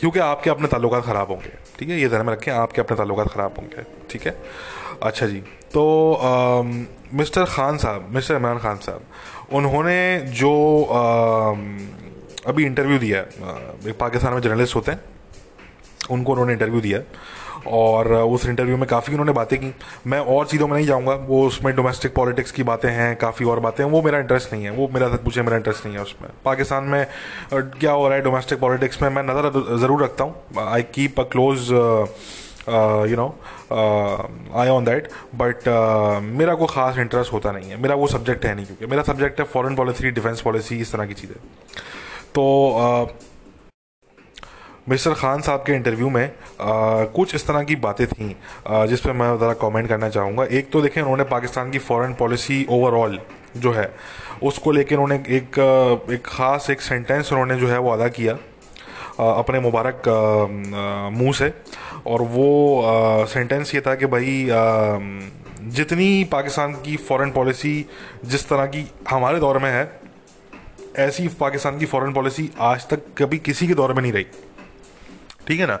क्योंकि आपके अपने ताल्लुक ख़राब होंगे, ठीक है? ये ध्यान में रखें, आपके अपने ताल्लुक ख़राब होंगे, ठीक है? अच्छा जी तो मिस्टर खान साहब, मिस्टर इमरान खान साहब उन्होंने जो अभी इंटरव्यू दिया है पाकिस्तान में जर्नलिस्ट होते हैं, उनको उन्होंने इंटरव्यू दिया और उस इंटरव्यू में काफ़ी उन्होंने बातें की। मैं और चीज़ों में नहीं जाऊँगा, वो उसमें डोमेस्टिक पॉलिटिक्स की बातें हैं, काफ़ी और बातें हैं, वो मेरा इंटरेस्ट नहीं है, वो मेरा पूछे मेरा इंटरेस्ट नहीं है उसमें। पाकिस्तान में क्या हो रहा है डोमेस्टिक पॉलिटिक्स में, मैं नज़र ज़रूर रखता हूँ। I keep a close you know eye on that but मेरा कोई ख़ास इंटरेस्ट होता नहीं है। मेरा वो सब्जेक्ट है नहीं क्योंकि मेरा सब्जेक्ट है फॉरेन पॉलिसी डिफेंस पॉलिसी इस तरह की चीज़ें। तो मिस्टर खान साहब के इंटरव्यू में आ, कुछ इस तरह की बातें थी जिस पर मैं ज़रा कमेंट करना चाहूँगा। एक तो देखें उन्होंने पाकिस्तान की फॉरेन पॉलिसी ओवरऑल जो है उसको लेकर उन्होंने एक एक ख़ास एक सेंटेंस उन्होंने जो है वो अदा किया। अपने मुबारक मुँह से। और वो सेंटेंस ये था कि भाई जितनी पाकिस्तान की फॉरेन पॉलिसी जिस तरह की हमारे दौर में है, ऐसी पाकिस्तान की फॉरेन पॉलिसी आज तक कभी किसी के दौर में नहीं रही। ठीक है ना?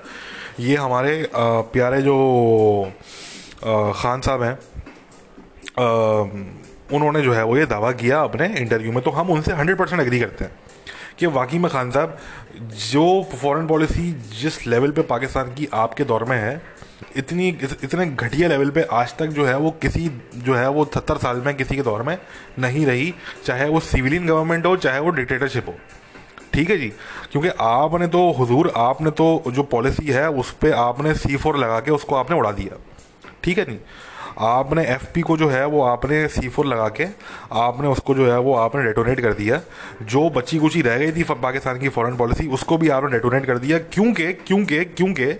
ये हमारे प्यारे जो खान साहब हैं उन्होंने जो है वो ये दावा किया अपने इंटरव्यू में तो हम उनसे हंड्रेड परसेंट एग्री करते हैं। कि वाकई में खान साहब, जो फॉरेन पॉलिसी जिस लेवल पे पाकिस्तान की आपके दौर में है, इतनी, इतने घटिया लेवल पे आज तक जो है वो किसी, जो है वो सत्तर साल में किसी के दौर में नहीं रही, चाहे वो सिविलियन गवर्नमेंट हो, चाहे वो डिक्टेटरशिप हो। ठीक है जी? क्योंकि आपने तो हुजूर, आपने तो जो पॉलिसी है, उस पर आपने सी फोर लगा के उसको आपने उड़ा दिया। ठीक है नहीं आपने एफ़ पी को जो है, वो आपने सी लगा के, आपने उसको जो है, वो आपने डेटोनेट कर दिया। जो बच्ची कुची रह गई थी पाकिस्तान की फॉरेन पॉलिसी उसको भी आपने डेटोनेट कर दिया। क्योंकि क्योंकि क्योंकि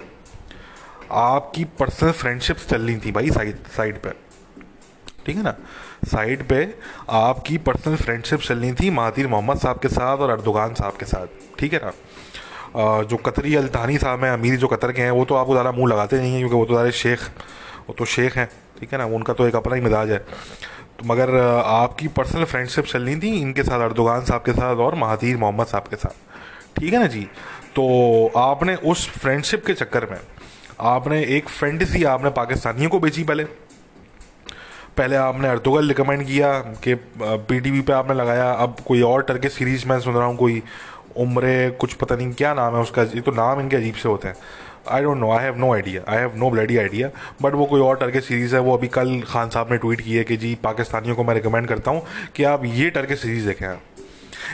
आपकी पर्सनल फ्रेंडशिप्स चल रही थी भाई साइड साइड पर ठीक है ना? साइड पे आपकी पर्सनल फ्रेंडशिप चलनी थी महातीर मोहम्मद साहब के साथ और अर्दुगान साहब के साथ। ठीक है ना? जो कतरी अल्तानी साहब हैं, अमीर जो कतर के हैं, वो तो आपको ज़्यादा मुँह लगाते नहीं हैं, क्योंकि वो तो ज़्यादा शेख, वो तो शेख हैं। ठीक है ना? उनका तो एक अपना ही मिजाज है। तो मगर आपकी पर्सनल फ्रेंडशिप चलनी थी इनके साथ, अर्दुगान साहब के साथ और महातीर मोहम्मद साहब के साथ। ठीक है ना जी? तो आपने उस फ्रेंडशिप के चक्कर में, आपने एक फ्रेंडसी आपने पाकिस्तानियों को बेची पहले। पहले आपने अर्तुगल रिकमेंड किया कि पी पे आपने लगाया। अब कोई और टर्के सीरीज़ मैं सुन रहा हूँ, कोई उम्र कुछ पता नहीं क्या नाम है उसका। ये तो नाम इनके अजीब से होते हैं। I don't know I have no idea I have no bloody idea but वो कोई और टर्के सीरीज़ है, वो अभी कल खान साहब ने ट्वीट की है कि जी, पाकिस्तानियों को मैं रिकमेंड करता हूँ कि आप ये टर्के सीरीज़ देखें।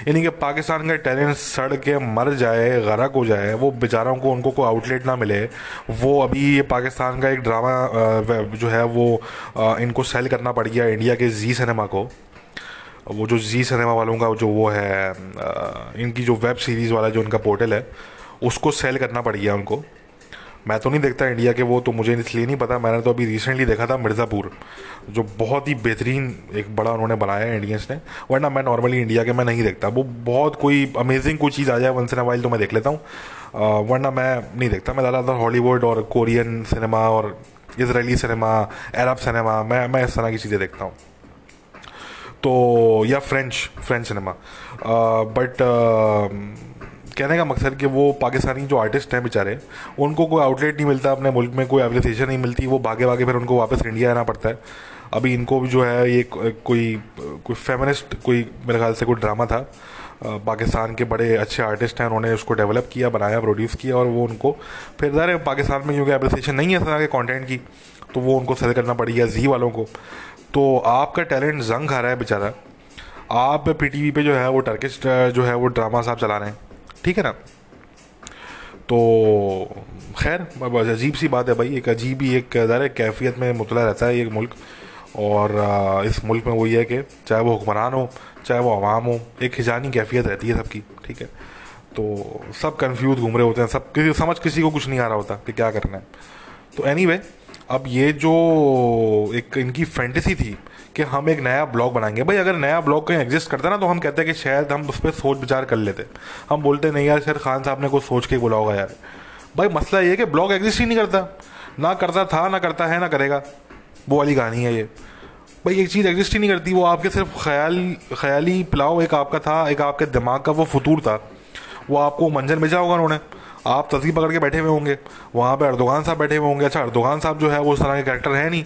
यानी कि पाकिस्तान का टैलेंट सड़ के मर जाए, गरक हो जाए, वो बेचारों को, उनको कोई आउटलेट ना मिले, वो अभी ये पाकिस्तान का एक ड्रामा जो है वो इनको सेल करना पड़ गया इंडिया के जी सिनेमा को। वो जो जी सिनेमा वालों का जो वो है इनकी जो वेब सीरीज़ वाला जो उनका पोर्टल है, उसको सेल करना पड़ गया उनको। मैं तो नहीं देखता इंडिया के वो तो मुझे इसलिए नहीं पता। मैंने तो अभी रिसेंटली देखा था मिर्ज़ापुर, जो बहुत ही बेहतरीन एक बड़ा उन्होंने बनाया है इंडियंस ने। वरना मैं नॉर्मली इंडिया के मैं नहीं देखता। वो बहुत कोई अमेजिंग कोई चीज़ आ जाए वन इन वाइल तो मैं देख लेता हूँ। वरना मैं नहीं देखता। मैं ज़्यादातर हॉलीवुड और कोरियन सिनेमा और इसराइली सिनेमा अरब सिनेमा मैं मैं इस तरह की चीज़ें देखता हूँ। तो या फ्रेंच फ्रेंच सिनेमा बट कहने का मकसद कि वो पाकिस्तानी जो आर्टिस्ट हैं बेचारे, उनको कोई आउटलेट नहीं मिलता, अपने मुल्क में कोई एप्रिसिएशन नहीं मिलती, वो भागे भागे फिर उनको वापस इंडिया आना पड़ता है। अभी इनको भी जो है ये कोई कोई फेमिनिस्ट कोई मेरे ख्याल से कोई ड्रामा था। पाकिस्तान के बड़े अच्छे आर्टिस्ट हैं, उन्होंने उसको डेवलप किया, बनाया प्रोड्यूस किया और वो उनको, फिर ज़ाहिर पाकिस्तान में क्योंकि अप्रिसिएशन नहीं है इस तरह के कॉन्टेंट की तो वो उनको सेल करना पड़ी है जी वालों को। तो आपका टैलेंट जंग खा रहा है बेचारा। आप पी टी वी पर जो है वो टर्किश जो है वो ड्रामा साहब चला रहे हैं। ठीक है ना? तो खैर अजीब सी बात है भाई एक अजीब ही एक ज़रा कैफियत में मुतला रहता है ये मुल्क। और इस मुल्क में वो ये है कि चाहे वो हुक्मरान हो चाहे वो आवाम हो एक हिजानी कैफियत रहती है सबकी ठीक है? तो सब कंफ्यूज घूम रहे होते हैं सब किसी समझ किसी को कुछ नहीं आ रहा होता कि क्या करना है। तो एनी anyway, अब ये जो एक इनकी फैंटेसी थी कि हम एक नया ब्लॉग बनाएँगे। भाई, अगर नया ब्लॉग कहीं एग्जिस्ट करता ना तो हम कहते हैं कि शायद हम उस पर सोच विचार कर लेते। हम बोलते, नहीं यार, शायद खान साहब ने कुछ सोच के बोला होगा यार। भाई, मसला ये कि ब्लॉग एग्जिस्ट ही नहीं करता। ना करता था, ना करता है, ना करेगा। वो वाली कहानी है ये। भाई, एक चीज़ एग्जिस्ट ही नहीं करती, वो आपके सिर्फ़ ख्याल, ख्याली पुलाव एक आपका था, एक आपके दिमाग का वो फतूर था। वो आपको मंजर भेजा होगा उन्होंने। आप तस्वीर पकड़ के बैठे हुए होंगे। वहाँ पे अर्दोगान साहब बैठे हुए होंगे। अच्छा अर्दोगान साहब जो है, वो उस तरह के कैरेक्टर है नहीं।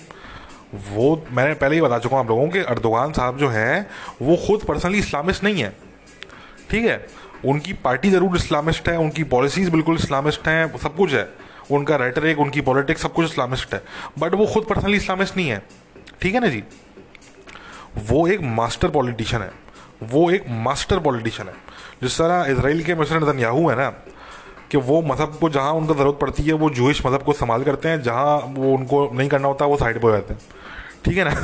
वो, मैंने पहले ही बता चुका हूँ आप लोगों के अर्दोगान साहब जो हैं, वो खुद पर्सनली इस्लामिस्ट नहीं है। ठीक है? उनकी पार्टी ज़रूर इस्लामिस्ट है, उनकी पॉलिसीज़ बिल्कुल इस्लामिस्ट हैं, सब कुछ है। उनका रेटरिक उनकी पॉलिटिक्स सब कुछ इस्लामिस्ट है। बट वो खुद पर्सनली इस्लामिस्ट नहीं है। ठीक है ना जी? वो एक मास्टर पॉलिटिशियन है। वो एक मास्टर पॉलिटिशियन है। जिस तरह इसराइल के मिस्टर नतन्याहू है ना कि वो मज़हब को जहाँ उनको ज़रूरत पड़ती है, वो जूश मज़हब को संभाल करते हैं, जहाँ वो उनको नहीं करना होता, वो साइड पर हो जाते हैं। ठीक है ना?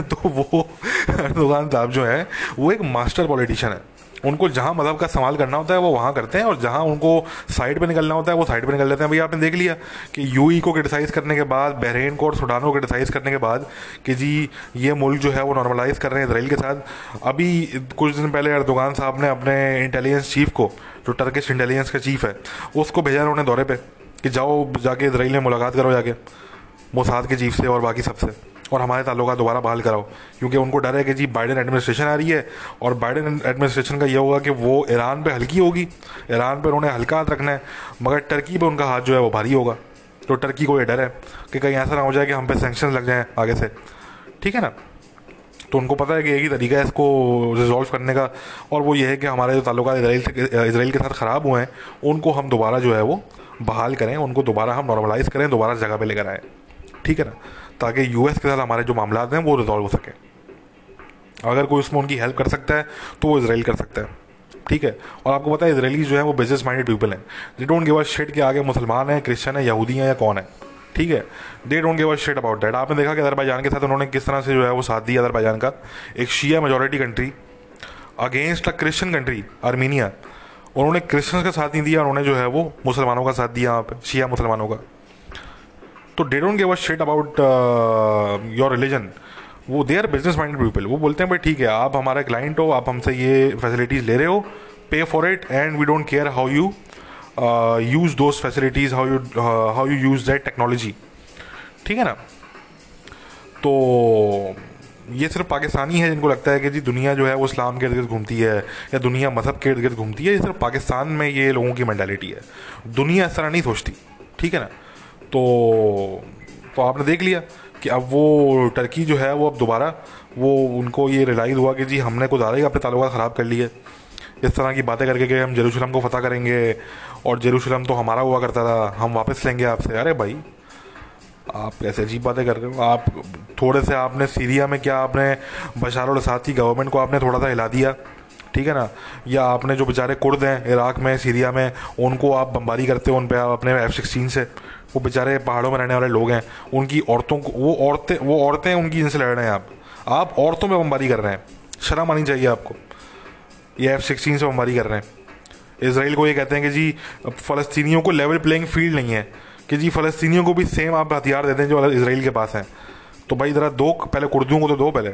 तो वो दुकान साहब जो है, वो एक मास्टर पॉलिटिशियन है। उनको जहाँ मज़हब का सवाल करना होता है, वो वहाँ करते हैं, और जहाँ उनको साइड पे निकलना होता है, वो साइड पे निकल लेते हैं। भैया, आपने देख लिया कि यूई को क्रिटिसाइज़ करने के बाद बहरीन को और सुडान को क्रिटिसाइज़ करने के बाद कि जी, ये मुल्क जो है वो नॉर्मलाइज़ कर रहे हैं इसराइल के साथ। अभी कुछ दिन पहले अर्दुगान साहब ने अपने इंटेलिजेंस चीफ को, जो टर्किश इंटेलिजेंस का चीफ है, उसको भेजा उन्होंने दौरे पर कि जाओ जाके इसराइल में मुलाकात करो जाके मोसाद के चीफ से और बाकी सबसे। और हमारे ताल्लुक दोबारा बहाल कराओ। क्योंकि उनको डर है कि जी बाइडन एडमिनिस्ट्रेशन आ रही है और बाइडन एडमिनिस्ट्रेशन का यह होगा कि वो ईरान पर हल्की होगी। ईरान पर उन्होंने हल्का हाथ रखना है, मगर टर्की पर उनका हाथ जो है वो भारी होगा। तो टर्की को ये डर है कि कहीं ऐसा ना हो जाए कि हम पे सेंक्शन लग जाएँ आगे से। ठीक है ना? तो उनको पता है कि एक ही तरीका है इसको रिजॉल्व करने का। और वो ये है कि हमारे जो ताल्लुक इसराइल से इसराइल के साथ ख़राब हुए हैं, उनको हम दोबारा जो है वो बहाल करें, उनको दोबारा हम नॉर्मलाइज़ करें, दोबारा जगह पे लेकर आएँ। ठीक है ना? ताकि यूएस के साथ हमारे जो मामला हैं, वो रिजॉल्व हो सके। अगर कोई उसमें उनकी हेल्प कर सकता है तो वो इसराइल कर सकता है। ठीक है? और आपको पता है इसराइली जो है, वो बिज़नेस माइंडेड पीपल हैं। दे डोंट गिव अ शेट के आगे मुसलमान हैं क्रिश्चियन है यहूदी हैं या कौन है। ठीक है? They don't give a shit about that आपने देखा कि अदरबाईजान के साथ उन्होंने किस तरह से जो है वो साथ दिया अदरबाईजान का? एक Shia majority country against a Christian country Armenia उन्होंने क्रिश्चियंस का साथ नहीं दिया, उन्होंने जो है वो मुसलमानों का साथ दिया वहाँ पे शिया मुसलमानों का। तो they don't give a shit about your religion वो they are business minded people वो बोलते हैं, भाई ठीक है, आप हमारा क्लाइंट हो, आप हमसे ये फैसिलिटीज़ ले रहे हो pay for it and we don't care how you use those facilities how you how you use that technology ठीक है ना? तो ये सिर्फ़ पाकिस्तानी है जिनको लगता है कि जी दुनिया जो है वो इस्लाम के इर्द गिर्द घूमती है या दुनिया मज़हब के इर्द गिर्द घूमती है, ये सिर्फ़ पाकिस्तान में ये लोगों की मैंटेलिटी है। दुनिया इस तरह नहीं सोचती। ठीक है ना? तो तो आपने देख लिया कि अब वो टर्की जो है, वो अब दोबारा, वो उनको ये रिलाइज़ हुआ कि जी हमने कुछ ज़्यादा ही अपने ताल्लुक ख़राब कर लिए। इस तरह की बातें करके कि हम जेरूशलम को फतह करेंगे और जेरूशलम तो हमारा हुआ करता था, हम वापस लेंगे आपसे। अरे भाई, आप कैसे अजीब बातें कर रहे हो। आप थोड़े से आपने सीरिया में क्या आपने बशार साथ की गवर्नमेंट को आपने थोड़ा सा हिला दिया? ठीक है ना? या आपने जो बेचारे कुर्द हैं, इराक में, सीरिया में, उनको आप बम्बारी करते हो उन पर आप अपने एफ़ सिक्सटीन से। वो बेचारे पहाड़ों में रहने वाले लोग हैं। उनकी औरतों को, वो औरतें वो औरतें उनकी जिनसे लड़ रहे हैं आप। आप औरतों में बम्बारी कर रहे हैं। शर्म आनी चाहिए आपको। ये एफ़ सिक्सटीन से बम्बारी कर रहे हैं। इसराइल को ये कहते हैं कि जी, फ़लस्तीनियों को लेवल प्लेइंग फ़ील्ड नहीं है। कि जी, फ़लस्तीनियों को भी सेम आप हथियार देते हैं जो इसराइल के पास हैं। तो भाई ज़रा दो, पहले कुर्दियों को तो दो पहले।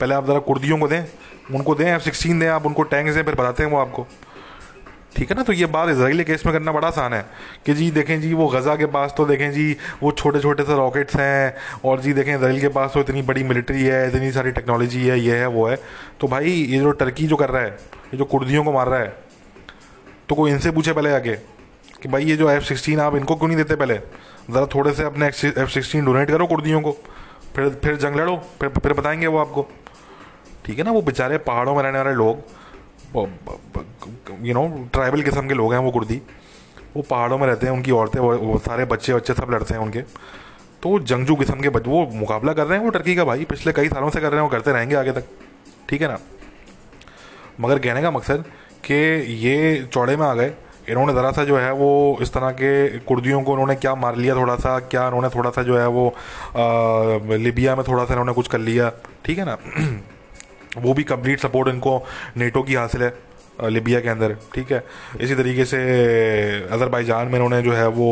पहले आप ज़रा कुर्दियों को दें, उनको दें एफ़ सिक्सटीन दें, आप उनको टैंक दें फिर बताते हैं वो आपको। ठीक है ना? तो ये बात इसराइली केस में करना बड़ा आसान है कि जी देखें जी, वो गज़ा के पास तो देखें जी, वो छोटे छोटे से रॉकेट्स हैं और जी देखें इसराइल के पास तो इतनी बड़ी मिलिट्री है, इतनी सारी टेक्नोलॉजी है, ये है, वो है। तो भाई ये जो टर्की जो कर रहा है, ये जो कुर्दियों को मार रहा है तो कोई इनसे पूछे पहले आके कि भाई ये जो एफ़ सिक्सटीन आप इनको क्यों नहीं देते पहले? ज़रा थोड़े से अपने एफ़ सिक्सटीन डोनेट करो कुर्दियों को, फिर फिर जंग लड़ो, फिर फिर बताएँगे वो आपको। ठीक है ना वो बेचारे पहाड़ों में रहने वाले लोग यू नो ट्राइबल किस्म के लोग हैं वो कुर्दी। वो पहाड़ों में रहते हैं उनकी औरतें वो सारे बच्चे बच्चे सब लड़ते हैं उनके। तो जंगजू किस्म के वो मुकाबला कर रहे हैं वो टर्की का भाई पिछले कई सालों से कर रहे हैं वो करते रहेंगे आगे तक। ठीक है ना? मगर कहने का मकसद कि ये चौड़े में आ गए। इन्होंने ज़रा सा जो है वो इस तरह के कुर्दियों को उन्होंने क्या मार लिया थोड़ा सा क्या उन्होंने थोड़ा सा जो है वो आ, लिबिया में थोड़ा सा इन्होंने कुछ कर लिया। ठीक है ना? वो भी कंप्लीट सपोर्ट इनको नेटो की हासिल है लिबिया के अंदर, ठीक है? इसी तरीके से अज़रबैजान में इन्होंने जो है वो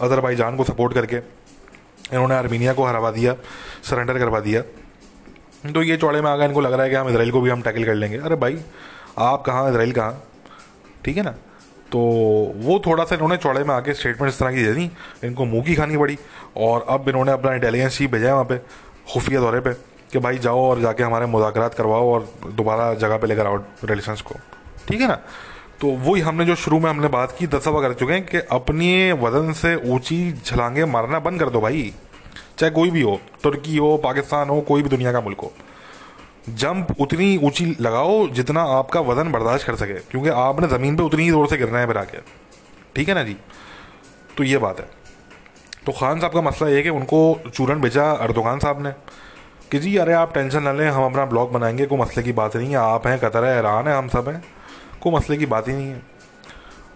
अज़रबैजान को सपोर्ट करके इन्होंने आर्मीनिया को हरवा दिया सरेंडर करवा दिया। तो ये चौड़े में आ गया इनको लग रहा है कि हम इसराइल को भी हम टैकल कर लेंगे। अरे भाई, आप कहाँ, इसराइल कहाँ? ठीक है ना? तो वो थोड़ा सा इन्होंने चौड़े में आके स्टेटमेंट इस तरह की दे दी, इनको मुँह की खानी पड़ी और अब इन्होंने अपना इंटेलिजेंस चीफ भेजा है वहाँ पे, खुफिया दौरे पे। कि भाई जाओ और जाके हमारे मुजाकरात करवाओ और दोबारा जगह पे लेकर आओ रिलेशंस को। ठीक है ना? तो वही हमने जो शुरू में हमने बात की, दस कर चुके हैं कि अपने वज़न से ऊँची छलांगे मारना बंद कर दो भाई। चाहे कोई भी हो, तुर्की हो, पाकिस्तान हो, कोई भी दुनिया का मुल्क हो। जंप उतनी ऊँची लगाओ जितना आपका वज़न बर्दाश्त कर सके, क्योंकि आपने ज़मीन पे उतनी ही ज़ोर से गिरना है फिर आके। ठीक है ना जी? तो ये बात है। तो खान साहब का मसला ये है कि उनको चूरन भेजा अर्दोगान साहब ने। कि जी, अरे आप टेंशन ना लें, हम अपना ब्लॉग बनाएँगे, कोई मसले की बात नहीं है। आप हैं, कतर है ईरान है, हम सब हैं। कोई मसले की बात ही नहीं है।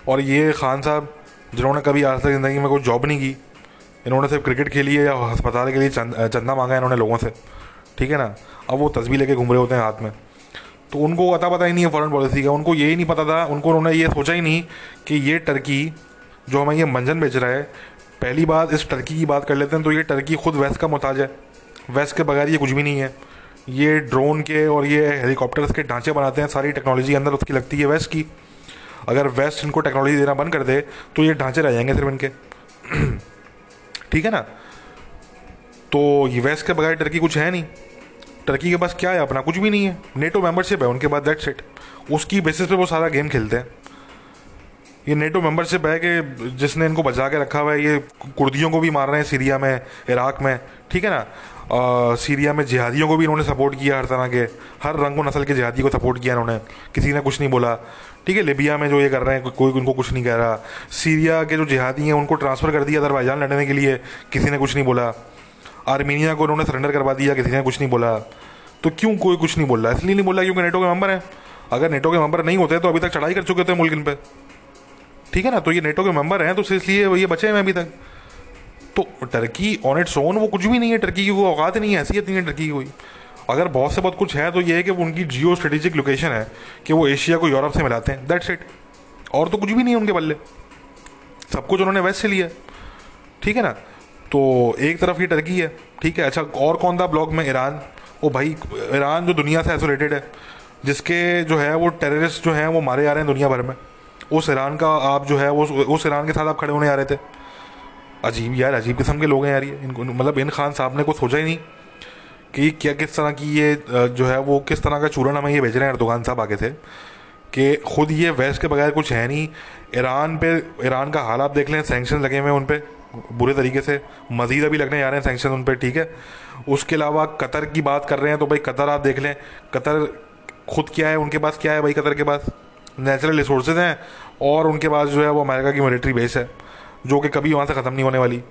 और ये खान साहब, जिन्होंने कभी आज तक ज़िंदगी में कोई जॉब नहीं की, इन्होंने सिर्फ़ क्रिकेट खेली है या अस्पताल के लिए चंदा मांगा है इन्होंने लोगों से। ठीक है ना? अब वो तस्वीर लेके घूम रहे होते हैं हाथ में। तो उनको अता पता ही नहीं है फॉरन पॉलिसी का। उनको यही नहीं पता था, उनको उन्होंने ये सोचा ही नहीं कि ये टर्की जो हमें ये मंजन बेच रहा है, पहली बात इस टर्की की बात कर लेते हैं तो ये टर्की खुद वेस्ट का मोहताज है। वेस्ट के बगैर ये कुछ भी नहीं है। ये ड्रोन के और ये हेलीकॉप्टर्स के ढांचे बनाते हैं, सारी टेक्नोलॉजी अंदर उसकी लगती है वेस्ट की। अगर वेस्ट इनको टेक्नोलॉजी देना बंद कर दे तो ये ढांचे रह जाएँगे सिर्फ़ इनके। ठीक है ना? तो ये वेस्ट के बगैर टर्की कुछ है नहीं। टर्की के पास क्या है अपना? कुछ भी नहीं है। नेटो मेंबरशिप है, उनके पास दैट सेट उसकी बेसिस पे वो सारा गेम खेलते हैं। ये नेटो मेंबरशिप है कि जिसने इनको बचा के रखा हुआ है, ये कुर्दियों को भी मार रहे हैं, सीरिया में, इराक में। ठीक है ना? सीरिया में जिहादियों को भी इन्होंने सपोर्ट किया हर तरह के, हर रंग नस्ल के जिहादी को सपोर्ट किया इन्होंने। किसी ने कुछ नहीं बोला। ठीक है, लिबिया में जो ये कर रहे हैं, कोई उनको कुछ नहीं कह रहा। सीरिया के जो जिहादी हैं, उनको ट्रांसफ़र कर दिया अदरबाईजान लड़ने के लिए। किसी ने कुछ नहीं बोला। आर्मीनिया को उन्होंने सरेंडर करवा दिया, किसी ने कुछ नहीं बोला। तो क्यों कोई कुछ नहीं बोल रहा? इसलिए नहीं बोल क्योंकि नेटो के मेंबर हैं। अगर नेटो के मेंबर नहीं होते तो अभी तक चढ़ाई कर चुके थे मुल्क इन पर ठीक है ना? तो ये नेटो के मेंबर हैं तो इसलिए ये बचे हैं अभी तक। तो टर्की ऑन इट्स ओन वो कुछ भी नहीं है टर्की की, वो औकात नहीं है, हैसियत नहीं है टर्की की कोई। अगर बहुत से बहुत कुछ है तो ये है कि वो उनकी जियो स्ट्रेटेजिक लोकेशन है, कि वो एशिया को यूरोप से मिलाते हैं। दैट्स इट और तो कुछ भी नहीं है उनके बल्ले। सब कुछ उन्होंने वेस्ट से लिया ठीक है ना? तो एक तरफ़ ये टर्की है। ठीक है अच्छा और कौन था ब्लॉक में? ईरान ओ भाई ईरान जो दुनिया से आइसोलेटेड है, जिसके जो है, वो टेररिस्ट जो हैं, वो मारे जा रहे हैं दुनिया भर में। उस ईरान का आप जो है, वो उस ईरान के साथ आप खड़े होने आ रहे थे। अजीब यार, अजीब किस्म के लोग हैं यार ये। इनको मतलब इन खान साहब ने कुछ सोचा ही नहीं कि क्या किस तरह की ये जो है वो किस तरह का चूरन हमें ये भेज रहे हैं अर्दोगान साहब आगे थे कि खुद ये वेस्ट के बगैर कुछ है नहीं। ईरान पे, ईरान का हाल आप देख लें सेंक्शन लगे हुए हैं उन पर बुरे तरीके से। मजीद अभी लगने जा रहे हैं सेंक्शन उन पर ठीक है? उसके अलावा कतर की बात कर रहे हैं तो भाई कतर आप देख लें, कतर खुद क्या है, उनके पास क्या है भाई कतर के पास? नेचुरल रिसोर्सेज हैं, और उनके पास जो है वो अमेरिका की मिलिट्री बेस है। जो कि कभी वहाँ से ख़त्म नहीं होने वाली।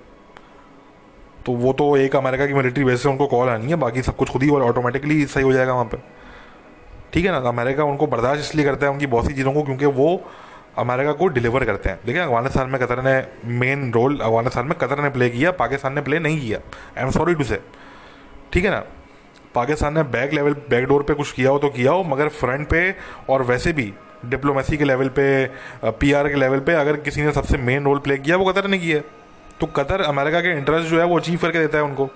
तो वो तो एक अमेरिका की मिलिट्री बेस से उनको कॉल आनी है, बाकी सब कुछ खुद ही और ऑटोमेटिकली सही हो जाएगा वहाँ पर ठीक है ना? अमेरिका उनको बर्दाश्त इसलिए करता है उनकी बहुत सी चीज़ों को क्योंकि वो अमेरिका को डिलीवर करते हैं। देखिए अफ़गानिस्तान में कतर ने मेन रोल अफ़गानिस्तान में कतर ने प्ले किया, पाकिस्तान ने प्ले नहीं किया। आई एम सॉरी टू से ठीक है ना? पाकिस्तान ने बैक लेवल बैक डोर पे कुछ किया हो तो किया हो, मगर फ्रंट पे और वैसे भी डिप्लोमेसी के लेवल पे पीआर के लेवल पे अगर किसी ने सबसे मेन रोल प्ले किया, वो कतर ने किया तो कतर अमेरिका के इंटरेस्ट जो है, वो अचीव करके देता है उनको।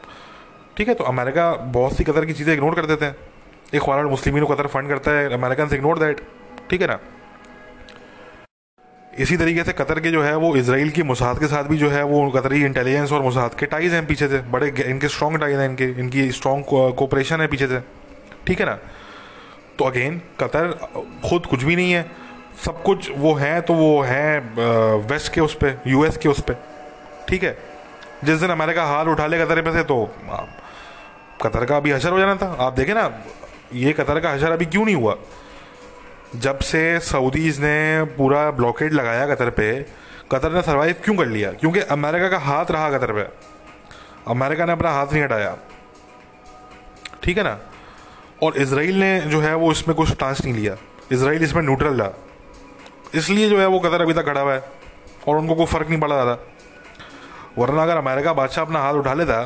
ठीक है तो अमेरिका बहुत सी कतर की चीज़ें इग्नोर कर देते हैं। एक ख्वान मुस्लिम को कतर फंड करता है अमेरिकन से इग्नोर दैट ठीक है ना? इसी तरीके से कतर के जो है, वो इसराइल की मुसाद के साथ भी जो है, वो कतरी इंटेलिजेंस और मुसाद के टाइज हैं पीछे से। बड़े, इनके स्ट्रॉन्ग टाइज हैं, इनके, इनकी स्ट्रॉन्ग कोऑपरेशन है पीछे से। ठीक है ना? तो अगेन कतर, खुद कुछ भी नहीं है। सब कुछ वो है तो वो है वेस्ट के उस पर यूएस के उस पर ठीक है? जिस दिन अमेरिका हाल उठा ले कतर में से तो कतर का अभी हशर हो जाना था। आप देखें ना, ये कतर का हशर अभी क्यों नहीं हुआ? जब से सऊदीज़ ने पूरा ब्लॉकेड लगाया कतर पे, कतर ने सरवाइव क्यों कर लिया? क्योंकि अमेरिका का हाथ रहा कतर पे। अमेरिका ने अपना हाथ नहीं हटाया। ठीक है ना? और इसराइल ने जो है वो इसमें कुछ टांस नहीं लिया। इसराइल इसमें न्यूट्रल रहा इसलिए जो है वो कतर अभी तक खड़ा हुआ है और उनको कोई फ़र्क नहीं पड़ा ज़्यादा। वरना अगर अमेरिका बादशाह अपना हाथ उठा लेता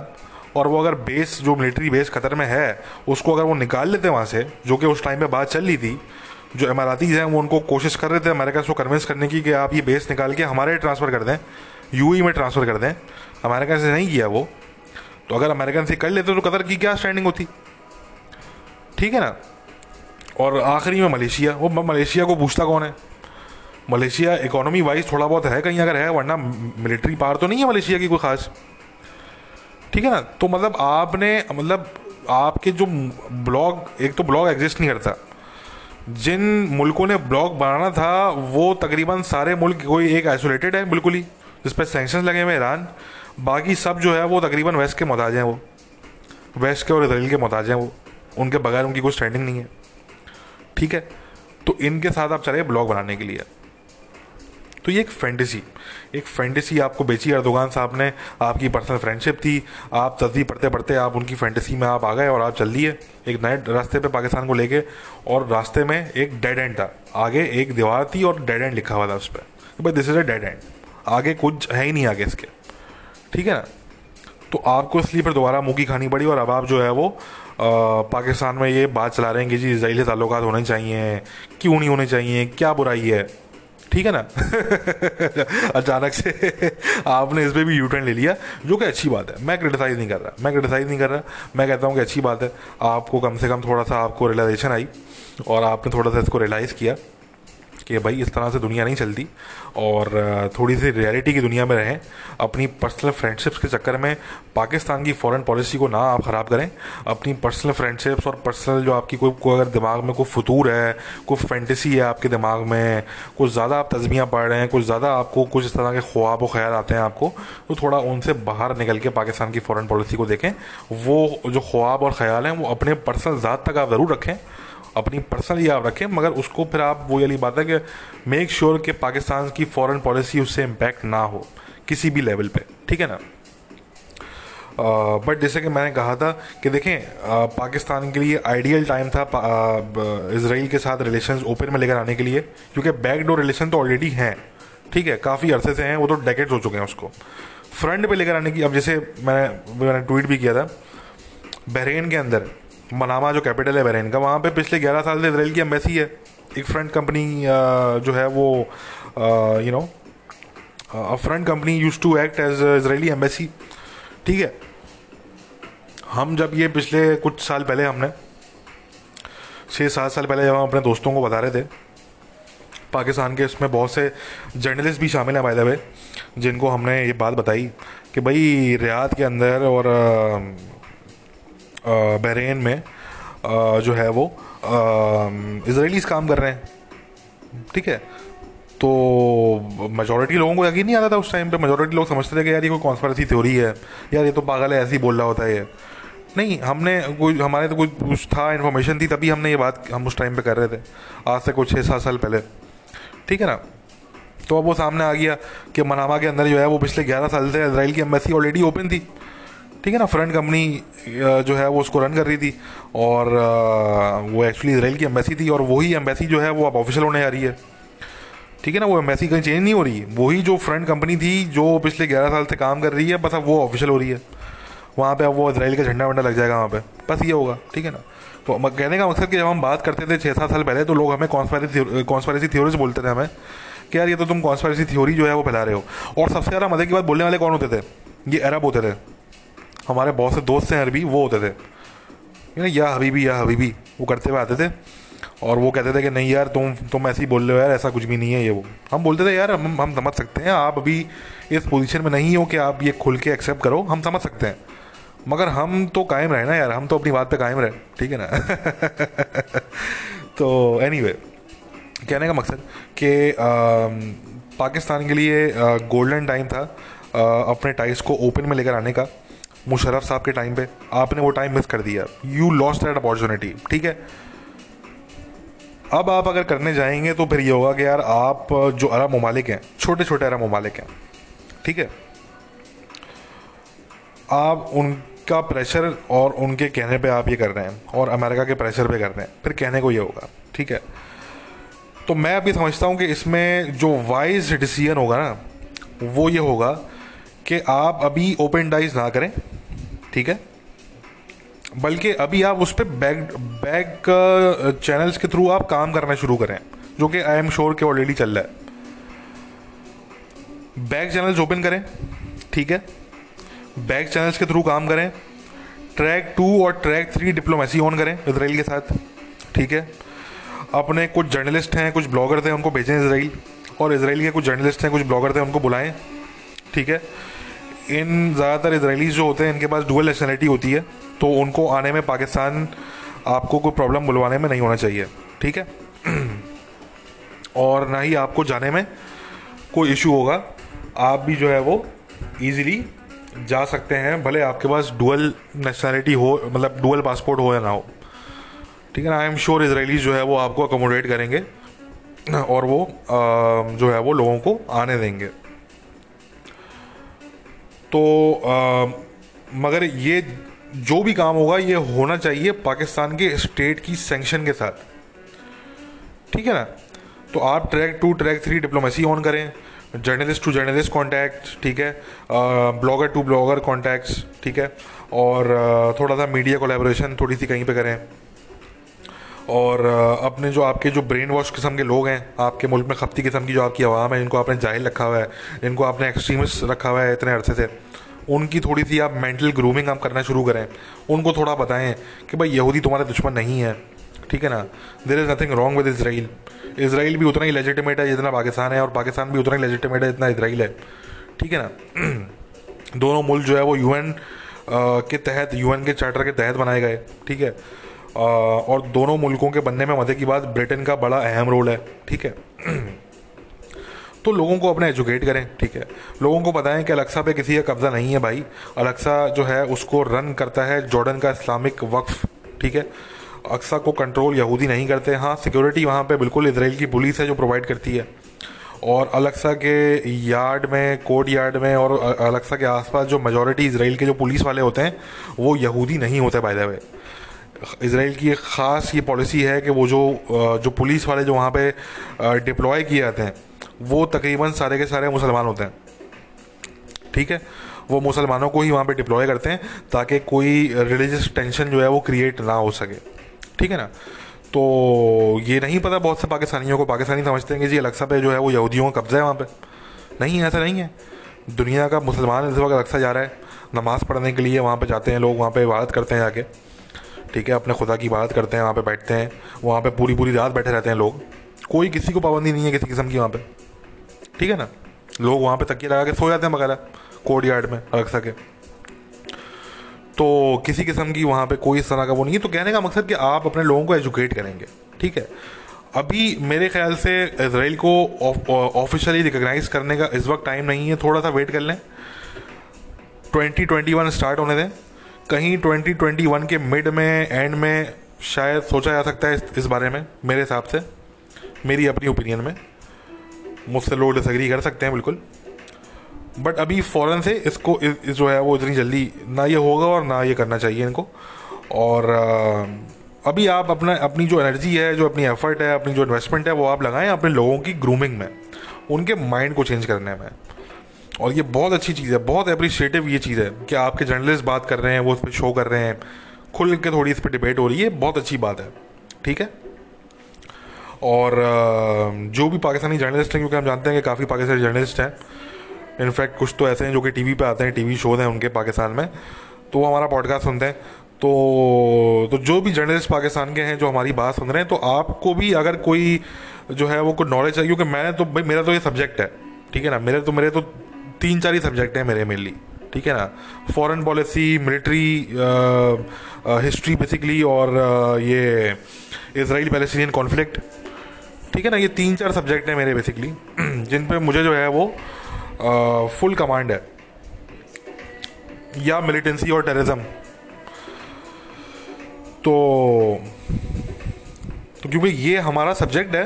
और वो अगर बेस जो मिलिट्री बेस कतर में है, उसको अगर वो निकाल लेते वहाँ से, जो कि उस टाइम पे बात चल रही थी, जो इमारातीज़ हैं, वो उनको कोशिश कर रहे थे अमेरिका को कन्विंस करने की कि आप ये बेस निकाल के हमारे ट्रांसफ़र कर दें यू में ट्रांसफ़र कर दें। अमेरिका से नहीं किया वो। तो अगर अमेरिकन से कर लेते तो कतर की क्या स्टैंडिंग होती? ठीक है ना? और आखिरी में मलेशिया। वो मलेशिया को पूछता कौन है? मलेशिया इकोनॉमी वाइज थोड़ा बहुत है कहीं अगर है, वरना मिलिट्री पावर तो नहीं है मलेशिया की कोई ख़ास। ठीक है ना? तो मतलब आपने मतलब आपके जो ब्लॉग एक तो ब्लॉग एग्जिस्ट नहीं करता। जिन मुल्कों ने ब्लॉग बनाना था, वो तकरीबन सारे मुल्क कोई एक आइसोलेटेड है बिल्कुल ही, जिस पर सेंक्शन लगे हुए ईरान। बाकी सब जो है वो तकरीबन वेस्ट के मोहताज हैं वो। वेस्ट के और इसराइल के मोहताज हैं वो। उनके बगैर उनकी कोई स्टैंडिंग नहीं है। ठीक है? तो इनके साथ आप चले ब्लॉग बनाने के लिए। तो ये एक फैंटेसी एक फैंटेसी आपको बेची अर्दोगान साहब ने। आपकी पर्सनल फ्रेंडशिप थी, आप तस्दी पढ़ते पढ़ते आप उनकी फैंटेसी में आप आ गए और आप चल दिए एक नए रास्ते पे पाकिस्तान को लेके। और रास्ते में एक डेड एंड था। आगे एक दीवार थी और डेड एंड लिखा हुआ था उस पर भाई this is a dead end आगे कुछ है ही नहीं आगे इसके। ठीक है ना? तो आपको इसलिए फिर दोबारा मुँह की खानी पड़ी और अब आप जो है वो पाकिस्तान में ये बात चला रहे हैं कि जी इसराइली ताल्लुक होने चाहिए, क्यों नहीं होने चाहिए, क्या बुराई है? ठीक है ना? अचानक से आपने इस पर भी यू टर्न ले लिया, जो कि अच्छी बात है। मैं क्रिटिसाइज़ नहीं कर रहा, मैं क्रिटिसाइज़ नहीं कर रहा। मैं कहता हूँ कि अच्छी बात है। आपको कम से कम थोड़ा सा आपको रियलाइजेशन आई और आपने थोड़ा सा इसको रियलाइज़ किया। कि भाई इस तरह से दुनिया नहीं चलती और थोड़ी सी रियलिटी की दुनिया में रहें। अपनी पर्सनल फ्रेंडशिप्स के चक्कर में पाकिस्तान की फॉरेन पॉलिसी को ना आप ख़राब करें। अपनी पर्सनल फ्रेंडशिप्स और पर्सनल जो आपकी कोई को अगर दिमाग में कोई फतूर है, कोई फैंटेसी है आपके दिमाग में, कुछ ज़्यादा आप तजमियाँ पढ़ रहे हैं, कुछ ज़्यादा आपको कुछ इस तरह के ख्वाब व ख्याल आते हैं आपको तो थोड़ा उनसे बाहर निकल के पाकिस्तान की फ़ॉरन पॉलिसी को देखें। वो जो ख्वाब और ख्याल हैं, वो अपने पर्सनल ज़ात तक आप ज़रूर रखें। अपनी पर्सनली आप रखें, मगर उसको फिर आप वो वाली बात है कि मेक श्योर कि पाकिस्तान की फॉरेन पॉलिसी उससे इम्पैक्ट ना हो, किसी भी लेवल पे, ठीक है ना? बट जैसे कि मैंने कहा था कि देखें पाकिस्तान के लिए आइडियल टाइम था इसराइल के साथ रिलेशंस ओपन में लेकर आने के लिए, क्योंकि बैकडोर रिलेशन तो ऑलरेडी हैं, ठीक है? काफ़ी अरसे से हैं, वो तो डेकेट्स हो चुके हैं उसको। फ्रंट पे लेकर आने की, अब जैसे मैंने मैंने ट्वीट भी किया था, बहरेन के अंदर मनामा जो कैपिटल है बहरीन का। वहाँ पे पिछले 11 साल से इसराइल की एम्बेसी है। एक फ्रंट कंपनी जो है वो you know front company use to act as Israeli embassy ठीक है? हम जब ये पिछले कुछ साल पहले हमने छः सात साल पहले जब हम अपने दोस्तों को बता रहे थे, पाकिस्तान के इसमें बहुत से जर्नलिस्ट भी शामिल हैं बाय द वे जिनको हमने ये बात बताई कि भाई रियाद के अंदर और बहरीन में जो है वो इसराइलीस काम कर रहे हैं। ठीक है? तो मेजोरिटी लोगों को यकीन नहीं आता था उस टाइम पे। मेजोरिटी लोग समझते थे कि यार ये कोई कॉन्स्परेसी थ्योरी है। यार ये तो पागल है, ऐसे ही बोल रहा होता है ये। नहीं, हमने कोई, हमारे तो कोई कुछ था इन्फॉर्मेशन थी, तभी हमने ये बात, हम उस टाइम पे कर रहे थे। आज से कुछ छः सात साल पहले। ठीक है ना? तो अब वो सामने आ गया कि मनामा के अंदर जो है वो पिछले ग्यारह साल से इसराइल की एम्बेसी ऑलरेडी ओपन थी। ठीक है ना फ्रंट कंपनी जो है वो उसको रन कर रही थी और वो एक्चुअली इसराइल की एम्बेसी थी और वही एम्बेसी जो है वो अब ऑफिशियल होने जा रही है। ठीक है ना, वो एम्बेसी कहीं चेंज नहीं हो रही वही जो फ्रंट कंपनी थी जो पिछले ग्यारह साल से काम कर रही है, बस अब वो ऑफिशियल हो रही है। वहाँ पे अब वो इसराइल का झंडा वंडा लग जाएगा वहाँ पे। बस ये होगा, ठीक है ना। तो कहने का मकसद कि जब हम बात करते थे छः सात साल पहले तो लोग हमें कॉन्स्पायरेसी कॉन्स्पायरेसी थ्योरीज बोलते थे हमें कि यार ये तो तुम कॉन्स्पायरेसी थ्योरी जो है वो फैला रहे हो। और सबसे ज़्यादा मज़े की बात बोलने वाले कौन होते थे? ये अरब होते थे। हमारे बहुत से दोस्त हैं अरबी वो होते थे। या हबीबी या हबीबी वो करते हुए आते थे। और वो कहते थे कि नहीं यार तुम तुम ऐसे ही बोल रहे हो यार ऐसा कुछ भी नहीं है ये वो। हम बोलते थे यार हम हम समझ सकते हैं आप अभी इस पोजीशन में नहीं हो कि आप ये खुल के एक्सेप्ट करो हम समझ सकते हैं। मगर हम तो कायम रहे ना यार हम तो अपनी बात पे कायम रहे ठीक है ना? तो एनी anyway, कहने का मकसद कि पाकिस्तान के लिए गोल्डन टाइम था आ, अपने टाइस को ओपन में लेकर आने का। मुशरफ साहब के टाइम पे आपने वो टाइम मिस कर दिया। यू लॉस्ट दैट अपॉर्चुनिटी ठीक है? अब आप अगर करने जाएँगे तो फिर ये होगा कि यार आप जो अरब ममालिक हैं छोटे छोटे अरब ममालिक हैं, ठीक है? आप उनका प्रेशर और उनके कहने पे आप ये कर रहे हैं और अमेरिका के प्रेशर पे कर रहे हैं, फिर कहने को ये होगा, ठीक है? तो मैं अभी समझता हूँ कि इसमें जो वाइज डिसीज़न होगा ना, वो ये होगा कि आप अभी ओपन डाइज ना करें, ठीक है? बल्कि अभी आप उस पर बैक बैक चैनल्स के थ्रू आप काम करना शुरू करें, जो कि आई एम श्योर के ऑलरेडी चल रहा है। बैक चैनल्स ओपन करें, ठीक है? बैक चैनल्स के थ्रू काम करें। ट्रैक टू और ट्रैक थ्री डिप्लोमेसी ऑन करें इसराइल के साथ, ठीक है? अपने कुछ जर्नलिस्ट हैं, कुछ ब्लॉगर थे उनको भेजें इसराइल और इसराइल के कुछ जर्नलिस्ट हैं, कुछ ब्लॉगर थे उनको बुलाएँ, ठीक है? इन ज़्यादातर इसराइलीज जो होते हैं, इनके पास डुअल नेशनलिटी होती है तो उनको आने में पाकिस्तान आपको कोई प्रॉब्लम बुलवाने में नहीं होना चाहिए, ठीक है? और ना ही आपको जाने में कोई इशू होगा, आप भी जो है वो ईज़िली जा सकते हैं, भले आपके पास डुअल नेशनलिटी हो मतलब डुअल पासपोर्ट हो या ना हो, ठीक है ना? आई एम श्योर इसराइलीज जो है वो आपको अकोमोडेट करेंगे और वो जो है वो लोगों को आने देंगे। तो आ, मगर ये जो भी काम होगा ये होना चाहिए पाकिस्तान के स्टेट की सेंक्शन के साथ। ठीक है ना? तो आप track two track three diplomacy on करें। जर्नलिस्ट टू जर्नलिस्ट कॉन्टैक्ट ठीक है? ब्लॉगर टू ब्लॉगर कॉन्टैक्ट्स ठीक है? और थोड़ा सा मीडिया कोलेबोरेशन थोड़ी सी कहीं पे करें। और अपने जो आपके जो ब्रेन वॉश किस्म के लोग हैं, आपके मुल्क में खपती किस्म की जो आपकी आवाम है, इनको आपने जाहिल रखा हुआ है, इनको आपने एक्सट्रीमिस्ट रखा हुआ है इतने अरसे से, उनकी थोड़ी सी आप मेंटल ग्रूमिंग आप करना शुरू करें। उनको थोड़ा बताएँ कि भाई यहूदी तुम्हारे दुश्मन नहीं है, ठीक है ना? There is nothing wrong with Israel Israel भी उतना ही लेजिटिमेट है, जितना पाकिस्तान है, और पाकिस्तान भी उतना ही लेजिटिमेट है, जितना इसराइल है, ठीक है ना? दोनों मुल्क जो है वो यूएन के तहत यूएन के चार्टर के तहत बनाए गए, ठीक है? और दोनों मुल्कों के बनने में मज़े की बात ब्रिटेन का बड़ा अहम रोल है, ठीक है? तो लोगों को अपने एजुकेट करें, ठीक है? लोगों को बताएँ कि अलक्सा पे किसी का कब्ज़ा नहीं है भाई। अलक्सा जो है, उसको रन करता है जॉर्डन का इस्लामिक वक्फ, ठीक है? अक्सा को कंट्रोल यहूदी नहीं करते। हाँ सिक्योरिटी वहाँ पे बिल्कुल इसराइल की पुलिस है जो प्रोवाइड करती है। और अलक्सा के यार्ड में कोर्ट यार्ड में और अलक्सा के आसपास जो मेजोरिटी इसराइल के जो पुलिस वाले होते हैं, वो यहूदी नहीं होते बाय द वे इसराइल की एक ख़ास ये पॉलिसी है कि वो जो जो पुलिस वाले जो वहाँ पे डिप्लॉय किए जाते हैं, वो तकरीबन सारे के सारे मुसलमान होते हैं। ठीक है? वो मुसलमानों को ही वहाँ पे डिप्लॉय करते हैं ताकि कोई रिलीजियस टेंशन जो है वो क्रिएट ना हो सके। ठीक है ना? तो ये नहीं पता बहुत से पाकिस्तानियों को। पाकिस्तानी समझते हैं कि जी अलक्सा पे जो है वो यहूदियों का कब्ज़ा है वहाँ पर नहीं, ऐसा नहीं है। दुनिया का मुसलमान इस वक्त अलक्सा जा रहा है। नमाज़ पढ़ने के लिए वहाँ पर जाते हैं लोग, वहाँ पर इबादत करते हैं जाके। ठीक है, अपने खुदा की इबादत करते हैं, वहाँ पे बैठते हैं, वहाँ पे पूरी पूरी रात बैठे रहते हैं लोग। कोई किसी को पाबंदी नहीं है किसी किस्म की वहाँ पे। ठीक है ना? लोग वहाँ पे तकिए लगा के सो जाते हैं वगैरह कोर्ट यार्ड में रख सके तो किसी किस्म की वहाँ पे कोई इस तरह का वो नहीं है। तो कहने का मकसद कि आप अपने लोगों को एजुकेट करेंगे। ठीक है? अभी मेरे ख्याल से इसराइल को ऑफिशियली रिकग्नाइज करने का इस वक्त टाइम नहीं है। थोड़ा सा वेट कर लें। 2021 स्टार्ट होने दें। कहीं 2021 के मिड में एंड में शायद सोचा जा सकता है इस, इस बारे में मेरे हिसाब से मेरी अपनी ओपिनियन में। मुझसे लोग डिसग्री कर सकते हैं बिल्कुल। बट अभी फ़ौरन से इसको इस, इस जो है वो इतनी जल्दी ना ये होगा और ना ये करना चाहिए इनको। और अभी आप अपना अपनी जो एनर्जी है जो अपनी एफर्ट है अपनी जो इन्वेस्टमेंट है वो आप लगाएँ अपने लोगों की ग्रूमिंग में उनके माइंड को चेंज करने में। और ये बहुत अच्छी चीज़ है, बहुत अप्रिशिएटिव ये चीज़ है कि आपके जर्नलिस्ट बात कर रहे हैं, वो उस पर शो कर रहे हैं। खुल के थोड़ी इस पर डिबेट हो रही है, बहुत अच्छी बात है, ठीक है? और जो भी पाकिस्तानी जर्नलिस्ट हैं, क्योंकि हम जानते हैं कि काफ़ी पाकिस्तानी जर्नलिस्ट हैं। इनफैक्ट कुछ तो ऐसे हैं जो कि टीवी पे आते हैं टीवी शोज़ हैं उनके पाकिस्तान में। तो वो हमारा पॉडकास्ट सुनते हैं। तो तो जो भी जर्नलिस्ट पाकिस्तान के हैं, जो हमारी बात सुन रहे हैं तो आपको भी अगर कोई जो है वो कोई नॉलेज चाहिए, क्योंकि मैं तो भाई मेरा तो ये सब्जेक्ट है, ठीक है ना? मेरे तो मेरे तो तीन चार ही सब्जेक्ट हैं मेरे मेनली ठीक है ना? Foreign policy military history basically और uh, ये इसराइल पैलेस्टीनियन कॉन्फ्लिक्ट ठीक है ना? ये तीन चार सब्जेक्ट हैं मेरे बेसिकली जिन पे मुझे जो है वो आ, फुल कमांड है। या मिलिटेंसी और टेररिज्म तो तो क्योंकि ये हमारा सब्जेक्ट है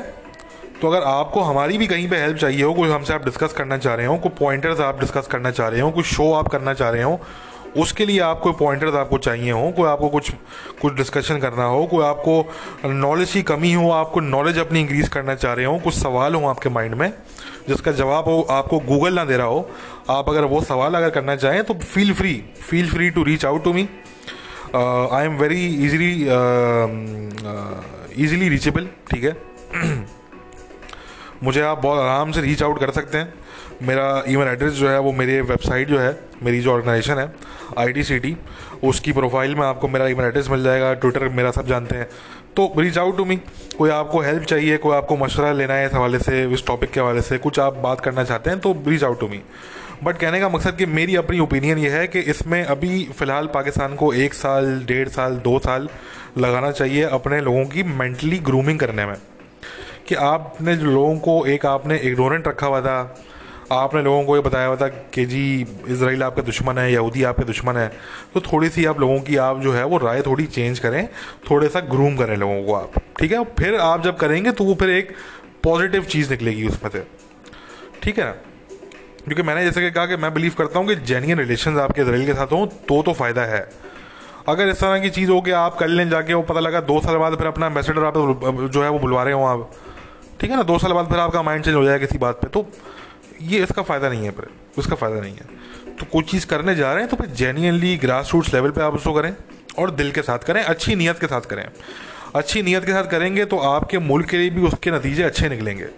तो अगर आपको हमारी भी कहीं पे हेल्प चाहिए हो, कोई हमसे आप डिस्कस करना चाह रहे हो, कोई पॉइंटर्स आप डिस्कस करना चाह रहे हो, कोई शो आप करना चाह रहे हो, उसके लिए आपको पॉइंटर्स आपको चाहिए हो, कोई आपको कुछ कुछ डिस्कशन करना हो, कोई आपको नॉलेज की कमी हो, आपको नॉलेज अपनी इंक्रीज करना चाह रहे हो, कुछ सवाल हो आपके माइंड में, जिसका जवाब हो, आपको गूगल ना दे रहा हो, आप अगर वो सवाल अगर करना चाहें तो feel free feel free to reach out to me I am very easily easily reachable ठीक है? मुझे आप बहुत आराम से रीच आउट कर सकते हैं। मेरा ईमेल एड्रेस जो है, वो मेरे वेबसाइट जो है, मेरी जो ऑर्गेनाइजेशन है आई उसकी प्रोफ़ाइल में आपको मेरा ईमेल एड्रेस मिल जाएगा ट्विटर मेरा सब जानते हैं। तो रीच आउट टू मी कोई आपको हेल्प चाहिए, कोई आपको मशवरा लेना है इस हवाले से, इस टॉपिक के हवाले से, कुछ आप बात करना चाहते हैं तो reach out to me but कहने का मकसद कि मेरी अपनी ओपिनियन ये है कि इसमें अभी फ़िलहाल पाकिस्तान को एक साल, डेढ़ साल, दो साल लगाना चाहिए अपने लोगों की मेंटली ग्रूमिंग करने में। कि आपने जो लोगों को एक आपने इग्नोरेंट रखा हुआ था, आपने लोगों को ये बताया हुआ था कि जी इसराइल आपका दुश्मन है, यहूदी आपके दुश्मन है तो थोड़ी सी आप लोगों की आप जो है वो राय थोड़ी चेंज करें थोड़े सा ग्रूम करें लोगों को आप, ठीक है? फिर आप जब करेंगे तो वो फिर एक पॉजिटिव चीज़ निकलेगी उसमें से, ठीक है ना? क्योंकि मैंने जैसे कि कहा कि मैं बिलीव करता हूँ कि जेन्यन रिलेशन आपके इसराइल के साथ हों तो तो फ़ायदा है। अगर इस तरह की चीज़ हो कि आप कर लें जाके वो पता लगा, दो साल बाद फिर अपना एम्बेसडर आप जो है वो बुलवा रहे हो आप ठीक है ना दो साल बाद फिर आपका माइंड चेंज हो जाएगा किसी बात पे तो ये इसका फ़ायदा नहीं है फिर उसका फ़ायदा नहीं है। तो कोई चीज़ करने जा रहे हैं तो फिर जेन्यनली ग्रास रूट्स लेवल पे आप उसको करें और दिल के साथ करें अच्छी नीयत के साथ करें। अच्छी नीयत के साथ करेंगे तो आपके मुल्क के लिए भी उसके नतीजे अच्छे निकलेंगे।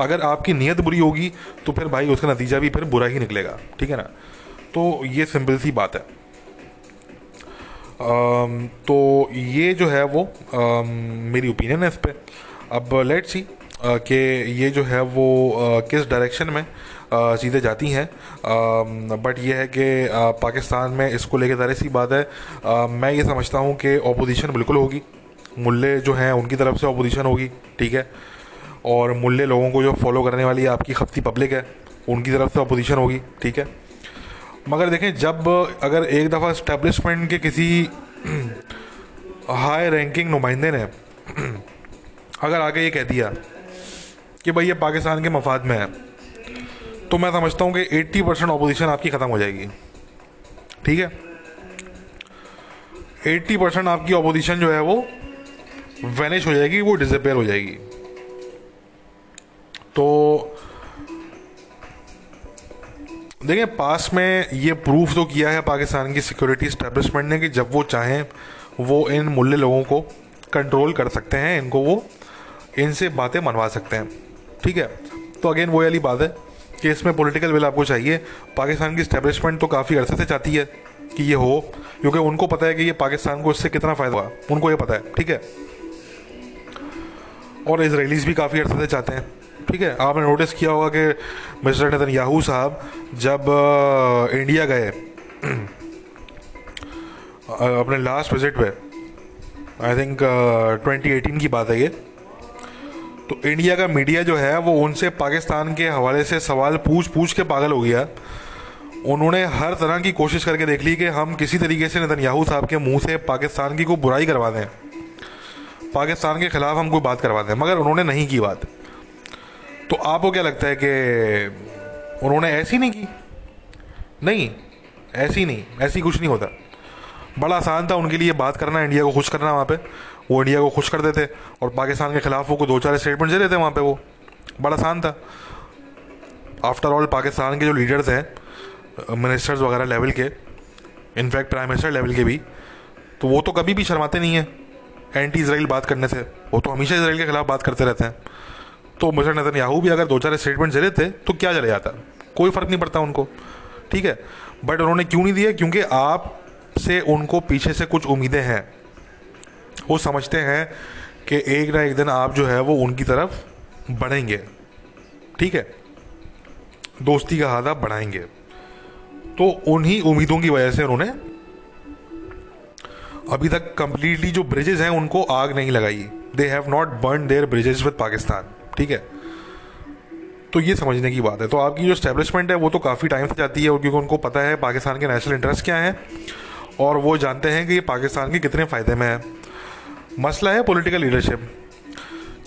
अगर आपकी नीयत बुरी होगी तो फिर भाई उसका नतीजा भी फिर बुरा ही निकलेगा ठीक है ना? तो ये सिंपल सी बात है। आम, तो ये जो है वो आम, मेरी ओपिनियन है इस पर अब लेट सी कि ये जो है वो किस डायरेक्शन में चीज़ें जाती हैं। बट ये है कि पाकिस्तान में इसको लेकर ज़ाहिर सी बात है मैं ये समझता हूँ कि अपोजिशन बिल्कुल होगी। मुल्ले जो हैं, उनकी तरफ़ से अपोजिशन होगी, ठीक है? और मुल्ले लोगों को जो फॉलो करने वाली आपकी खपती पब्लिक है, उनकी तरफ़ से अपोजिशन होगी, ठीक है? मगर देखें, जब अगर एक दफ़ा इस्टेब्लिशमेंट के किसी हाई रैंकिंग नुमाइंदे ने अगर आगे ये कह दिया कि भाई ये पाकिस्तान के मफाद में है। तो मैं समझता हूँ कि 80 परसेंट अपोजिशन आपकी ख़त्म हो जाएगी। ठीक है? 80 परसेंट आपकी अपोजिशन जो है वो वैनिश हो जाएगी, वो डिसअपेयर हो जाएगी। तो देखिए, पास में ये प्रूफ तो किया है पाकिस्तान की सिक्योरिटी स्टैब्लिशमेंट ने कि जब वो चाहें, वो इन मुल्ले लोगों को कंट्रोल कर सकते हैं, इनको वो इनसे बातें मनवा सकते हैं। ठीक है? तो अगेन वो वाली बात है कि इसमें पॉलिटिकल विल आपको चाहिए। पाकिस्तान की स्टैब्लिशमेंट तो काफ़ी अरसे से चाहती है कि ये हो, क्योंकि उनको पता है कि ये पाकिस्तान को इससे कितना फ़ायदा हुआ। उनको ये पता है, ठीक है? और इसराइलीज भी काफ़ी अर्से से चाहते हैं, ठीक है? आपने नोटिस किया होगा कि मिस्टर नितन याहू साहब जब इंडिया गए अपने लास्ट विज़िट पे आई थिंक ट्वेंटी एटीन की बात है ये। तो इंडिया का मीडिया जो है, वो उनसे पाकिस्तान के हवाले से सवाल पूछ पूछ के पागल हो गया। उन्होंने हर तरह की कोशिश करके देख ली कि हम किसी तरीके से नितन याहू साहब के मुँह से पाकिस्तान की कोई बुराई करवा दें। पाकिस्तान के ख़िलाफ़ हम कोई बात करवा दें, मगर उन्होंने नहीं की बात। तो आपको क्या लगता है कि उन्होंने ऐसी नहीं की? नहीं, ऐसी नहीं, ऐसी कुछ नहीं होता। बड़ा आसान था उनके लिए बात करना इंडिया को खुश करना वहाँ पे। वो इंडिया को खुश कर देते और पाकिस्तान के खिलाफ वो दो चार स्टेटमेंट दे देते वहाँ पे वो। बड़ा आसान था। आफ्टर ऑल पाकिस्तान के जो लीडर्स हैं मिनिस्टर्स वगैरह लेवल के इनफैक्ट प्राइम मिनिस्टर लेवल के भी तो वो तो कभी भी शर्माते नहीं हैं। एंटी इसराइल बात करने से। वो तो हमेशा इसराइल के खिलाफ बात करते रहते हैं। तो मिस्टर याहू भी अगर दो चार स्टेटमेंट दे थे तो क्या चले जाता कोई फ़र्क नहीं पड़ता उनको। ठीक है? बट उन्होंने क्यों नहीं दिया? क्योंकि आप से उनको पीछे से कुछ उम्मीदें हैं। वो समझते हैं कि एक ना एक दिन आप जो है वो उनकी तरफ़ बढ़ेंगे। ठीक है? दोस्ती का हाथ बढ़ाएँगे। तो उन्हीं उम्मीदों की वजह से उन्होंने अभी तक कंप्लीटली जो ब्रिजेस हैं, उनको आग नहीं लगाई। They have not burn their bridges with Pakistan ठीक है? तो ये समझने की बात है। तो आपकी जो स्टैब्लिशमेंट है, वो तो काफ़ी टाइम से जाती है, और क्योंकि उनको पता है, पाकिस्तान के नेशनल इंटरेस्ट क्या है, और वो जानते हैं कि ये पाकिस्तान के कितने फ़ायदे में है। मसला है पॉलिटिकल लीडरशिप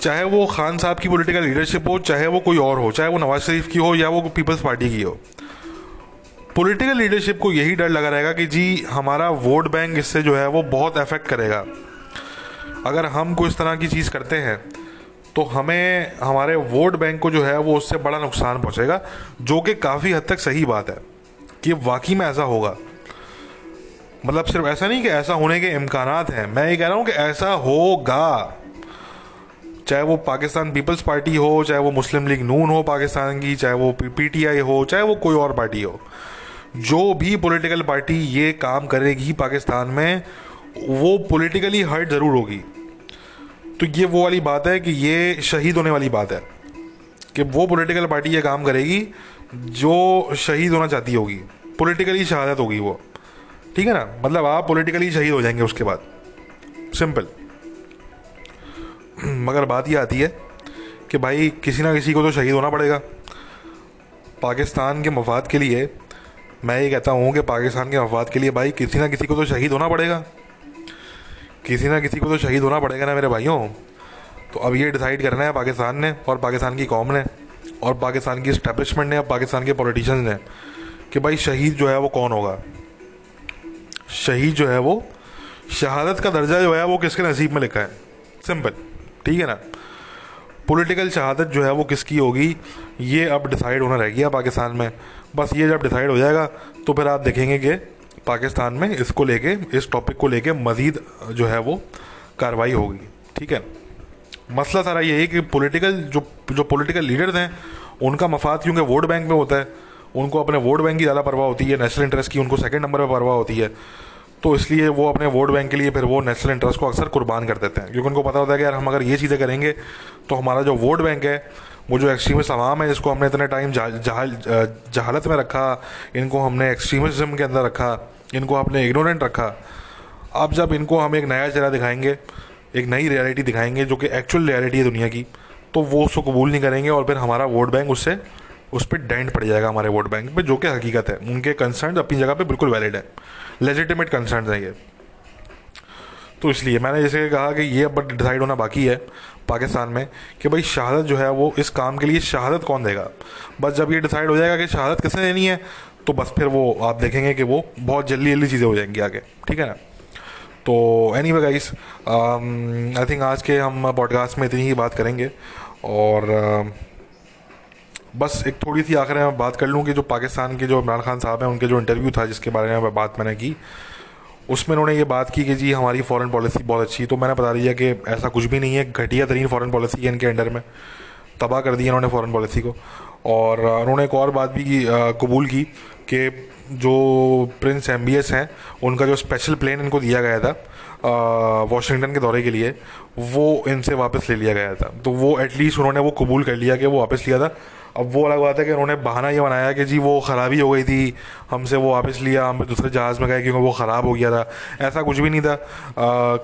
चाहे वो खान साहब की पॉलिटिकल लीडरशिप हो, चाहे वो कोई और हो, चाहे वो नवाज़ शरीफ की हो या वो पीपल्स पार्टी की हो। पॉलिटिकल लीडरशिप को यही डर लगा रहेगा कि जी, हमारा वोट बैंक इससे जो है वो बहुत अफेक्ट करेगा। अगर हम कोई इस तरह की चीज़ करते हैं तो हमें, हमारे वोट बैंक को जो है वो उससे बड़ा नुकसान पहुंचेगा, जो कि काफ़ी हद तक सही बात है कि वाकई में ऐसा होगा। मतलब सिर्फ़ ऐसा नहीं कि ऐसा होने के इम्कान हैं। मैं ये कह रहा हूँ कि ऐसा होगा। चाहे वो पाकिस्तान पीपल्स पार्टी हो, चाहे वो मुस्लिम लीग नून हो पाकिस्तान की, चाहे वो पीटीआई हो, चाहे वो कोई और पार्टी हो। जो भी पॉलिटिकल पार्टी ये काम करेगी पाकिस्तान में, वो पॉलिटिकली हर्ट ज़रूर होगी। तो ये वो वाली बात है कि ये शहीद होने वाली बात है कि वो पॉलिटिकल पार्टी ये काम करेगी जो शहीद होना चाहती होगी। पॉलिटिकली शहादत होगी वो। ठीक है ना? मतलब आप पॉलिटिकली शहीद हो जाएँगे उसके बाद। सिंपल मगर बात यह आती है कि भाई किसी ना किसी को तो शहीद होना पड़ेगा। पाकिस्तान के मफाद के लिए मैं ये कहता हूँ कि पाकिस्तान के मफाद के लिए भाई किसी ना किसी को तो शहीद होना पड़ेगा। किसी ना किसी को तो शहीद होना पड़ेगा ना मेरे भाइयों। तो अब ये डिसाइड करना है पाकिस्तान ने और पाकिस्तान की कौम ने और पाकिस्तान की इस्टेब्लिशमेंट ने और पाकिस्तान के पॉलिटिशियंस ने कि भाई शहीद जो है वो कौन होगा। शहीद जो है वो, शहादत का दर्जा जो है वो किसके नसीब में लिखा है? सिंपल ठीक है ना? पॉलिटिकल शहादत जो है वो किसकी होगी? ये अब डिसाइड होना रह गया पाकिस्तान में। बस ये जब डिसाइड हो जाएगा तो फिर आप देखेंगे कि पाकिस्तान में इसको लेके, इस टॉपिक को लेके मज़ीद जो है वो कार्रवाई होगी, ठीक है? मसला सारा ये है कि पॉलिटिकल जो जो पॉलिटिकल लीडर्स हैं, उनका मफाद क्योंकि वोट बैंक में होता है। उनको अपने वोट बैंक की ज़्यादा परवाह होती है, नेशनल इंटरेस्ट की उनको सेकेंड नंबर पर परवाह होती है। तो इसलिए वो अपने वोट बैंक के लिए फिर वो नेशनल इंटरेस्ट को अक्सर कुर्बान कर देते हैं। क्योंकि उनको पता होता है कि यार, हम अगर ये चीज़ें करेंगे तो हमारा जो वोट बैंक है, वो जो एक्सट्रीमिस्ट आवाम है, जिसको हमने इतने टाइम जहालत में रखा, इनको हमने एक्सट्रीमिज्म के अंदर रखा, इनको आपने इग्नोरेंट रखा, अब जब इनको हम एक नया चेहरा दिखाएँगे, एक नई रियलिटी दिखाएँगे, जो कि एक्चुअल रियलिटी है दुनिया की तो वो उसको कबूल नहीं करेंगे और फिर हमारा वोट बैंक उससे उस पर डेंट पड़ जाएगा हमारे वोट बैंक पे जो कि हकीकत है। उनके कंसर्न अपनी जगह पे बिल्कुल वैलिड है। लेजिटिमेट कंसर्न है ये। तो इसलिए मैंने जैसे कहा कि ये अब डिसाइड होना बाकी है पाकिस्तान में कि भाई शहादत जो है वो इस काम के लिए शहादत कौन देगा? बस जब ये डिसाइड हो जाएगा कि शहादत किसने देनी है तो बस फिर वो आप देखेंगे कि वो बहुत जल्दी जल्दी चीज़ें हो जाएँगी आगे। ठीक है ना? तो anyway guys I think आज के हम पॉडकास्ट में इतनी ही बात करेंगे और uh, बस एक थोड़ी सी आखिर में बात कर लूँ कि जो पाकिस्तान के जो इमरान खान साहब हैं, उनके जो इंटरव्यू था, जिसके बारे में बात मैंने की, उसमें उन्होंने ये बात की कि जी, हमारी फॉरेन पॉलिसी बहुत अच्छी तो मैंने बता दिया कि ऐसा कुछ भी नहीं है, घटिया तरीन फॉरेन पॉलिसी है इनके अंडर में। तबाह कर दिया इन्होंने फॉरेन पॉलिसी को। और उन्होंने एक और बात भी कबूल की कि जो प्रिंस एमबीएस हैं, उनका जो स्पेशल प्लेन इनको दिया गया था वॉशिंगटन के दौरे के लिए, वो इनसे वापस ले लिया गया था। तो वो एटलीस्ट उन्होंने वो कबूल कर लिया कि वो वापस लिया था। अब वो अलग बात है कि उन्होंने बहाना ये बनाया कि जी वो ख़राबी हो गई थी। हमसे वो वापस लिया हम दूसरे जहाज़ में गए क्योंकि वो ख़राब हो गया था। ऐसा कुछ भी नहीं था।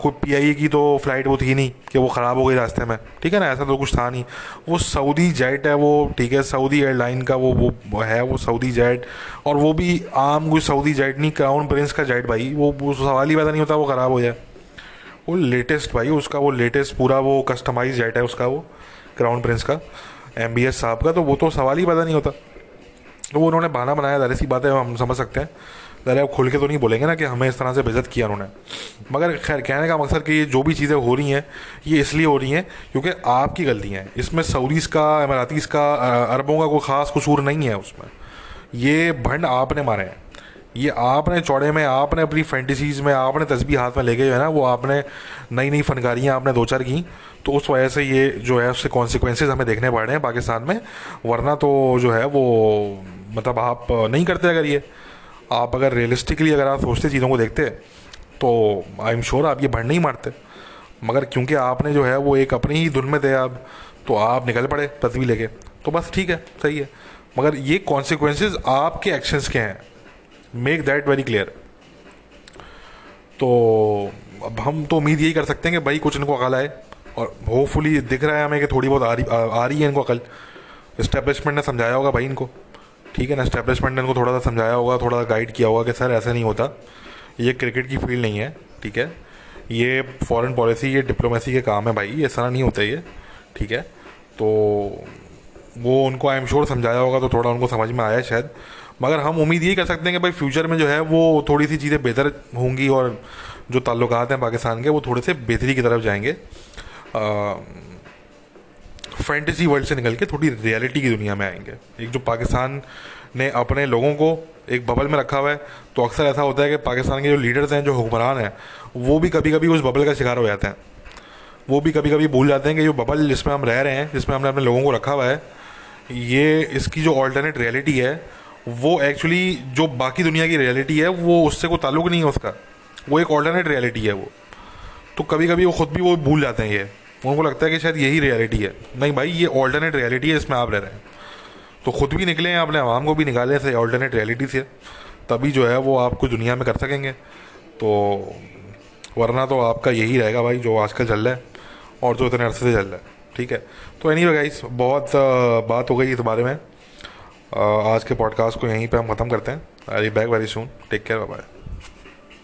कोई पी की तो फ़्लाइट वो थी नहीं कि वो ख़राब हो गई रास्ते में। ठीक है ना? ऐसा तो कुछ था नहीं। वो सऊदी जेट है वो ठीक है? सऊदी एयरलाइन का वो वो है वो सऊदी जेट। और वो भी आम कोई सऊदी जेट नहीं क्राउन प्रिंस का जेट भाई। वो, सवाल ही पैदा नहीं होता वो ख़राब हो जाए। वो लेटेस्ट भाई उसका वो लेटेस्ट पूरा वो कस्टमाइज जेट है उसका वो क्राउन प्रिंस का। एम बी एस साहब का तो वो तो सवाल ही पता नहीं होता। तो वो उन्होंने बहाना बनाया, ज़ाहिर सी बात है, हम समझ सकते हैं। ज़रा अब खुल के तो नहीं बोलेंगे ना कि हमें इस तरह से बेजत किया उन्होंने। मगर खैर, कहने का मकसद कि ये जो भी चीज़ें हो रही हैं, ये इसलिए हो रही हैं क्योंकि आपकी गलतियाँ हैं। इसमें सऊदीज़ का, अमारातीज़ का अरबों का कोई ख़ास कसूर नहीं है उसमें। ये भंड आपने मारे हैं। ये आपने चौड़े में, आपने अपनी फैंटसीज़ में, आपने तस्वीर हाथ में लेके जो है ना, वो आपने नई नई फनकारियाँ आपने दो चार की। तो उस वजह से ये जो है उससे कॉन्सिक्वेंसेज हमें देखने पड़ रहे हैं पाकिस्तान में। वरना तो जो है, वो मतलब आप नहीं करते अगर ये। आप अगर रियलिस्टिकली अगर आप सोचते चीज़ों को देखते तो आई एम श्योर आप ये भंड नहीं मारते। मगर क्योंकि आपने जो है, वो एक अपनी ही धुन में थे आप तो आप निकल पड़े तस्वीर लेके। तो बस ठीक है, सही है। मगर ये कॉन्सिक्वेंसेज आपके एक्शंस के हैं। मेक दैट वेरी क्लियर तो अब हम तो उम्मीद यही कर सकते हैं कि भाई कुछ इनको अकल आए। और होपफुली दिख रहा है हमें कि थोड़ी बहुत आ रही आ रही है इनको अकल। इस्टेब्लिशमेंट ने समझाया होगा भाई इनको। ठीक है ना? इस्टेब्लिशमेंट ने इनको थोड़ा सा समझाया होगा, थोड़ा सा गाइड किया होगा कि सर ऐसा नहीं होता। ये क्रिकेट की फ़ील्ड नहीं है, ठीक है? ये फॉरेन पॉलिसी ये डिप्लोमेसी के काम है भाई, ये ऐसा नहीं होता ये, ठीक है? तो वो उनको आई एम श्योर समझाया होगा तो थोड़ा उनको समझ में आया शायद। मगर हम उम्मीद ये कर सकते हैं कि भाई फ्यूचर में जो है, वो थोड़ी सी चीज़ें बेहतर होंगी और जो ताल्लुक हैं पाकिस्तान के, वो थोड़े से बेहतरी की तरफ़ जाएँगे। फैंटेसी वर्ल्ड से निकल के थोड़ी रियलिटी की दुनिया में आएँगे। एक जो पाकिस्तान ने अपने लोगों को एक बबल में रखा हुआ है तो अक्सर ऐसा होता है कि पाकिस्तान के जो लीडर्स हैं, जो हुक्मरान हैं, वो भी कभी कभी उस बबल का शिकार हो जाते हैं। वो भी कभी कभी भूल जाते हैं कि जो बबल जिसमें हम रह रहे हैं, जिसमें हमने अपने लोगों को रखा हुआ है, ये इसकी जो ऑल्टरनेट रियलिटी है, वो एक्चुअली जो बाकी दुनिया की रियलिटी है, वो उससे कोई ताल्लुक नहीं है उसका। वो एक ऑल्टरनेट रियलिटी है वो। तो कभी कभी वो खुद भी वो भूल जाते हैं ये। उनको लगता है कि शायद यही रियलिटी है। नहीं भाई, ये ऑल्टरनेट रियलिटी है, इसमें आप रह रहे हैं। तो खुद भी निकले हैं, अपने आवाम को भी निकाले से ऑल्टरनेट रियलिटी से। तभी जो है वो आप कुछ दुनिया में कर सकेंगे। तो वरना तो आपका यही रहेगा भाई, जो आजकल चल रहा है और जो इतने अरसे से चल रहा है। ठीक है? तो एनी गाइस बहुत बात हो गई इस बारे में। आज के पॉडकास्ट को यहीं पे हम ख़त्म करते हैं। I back very soon take care bye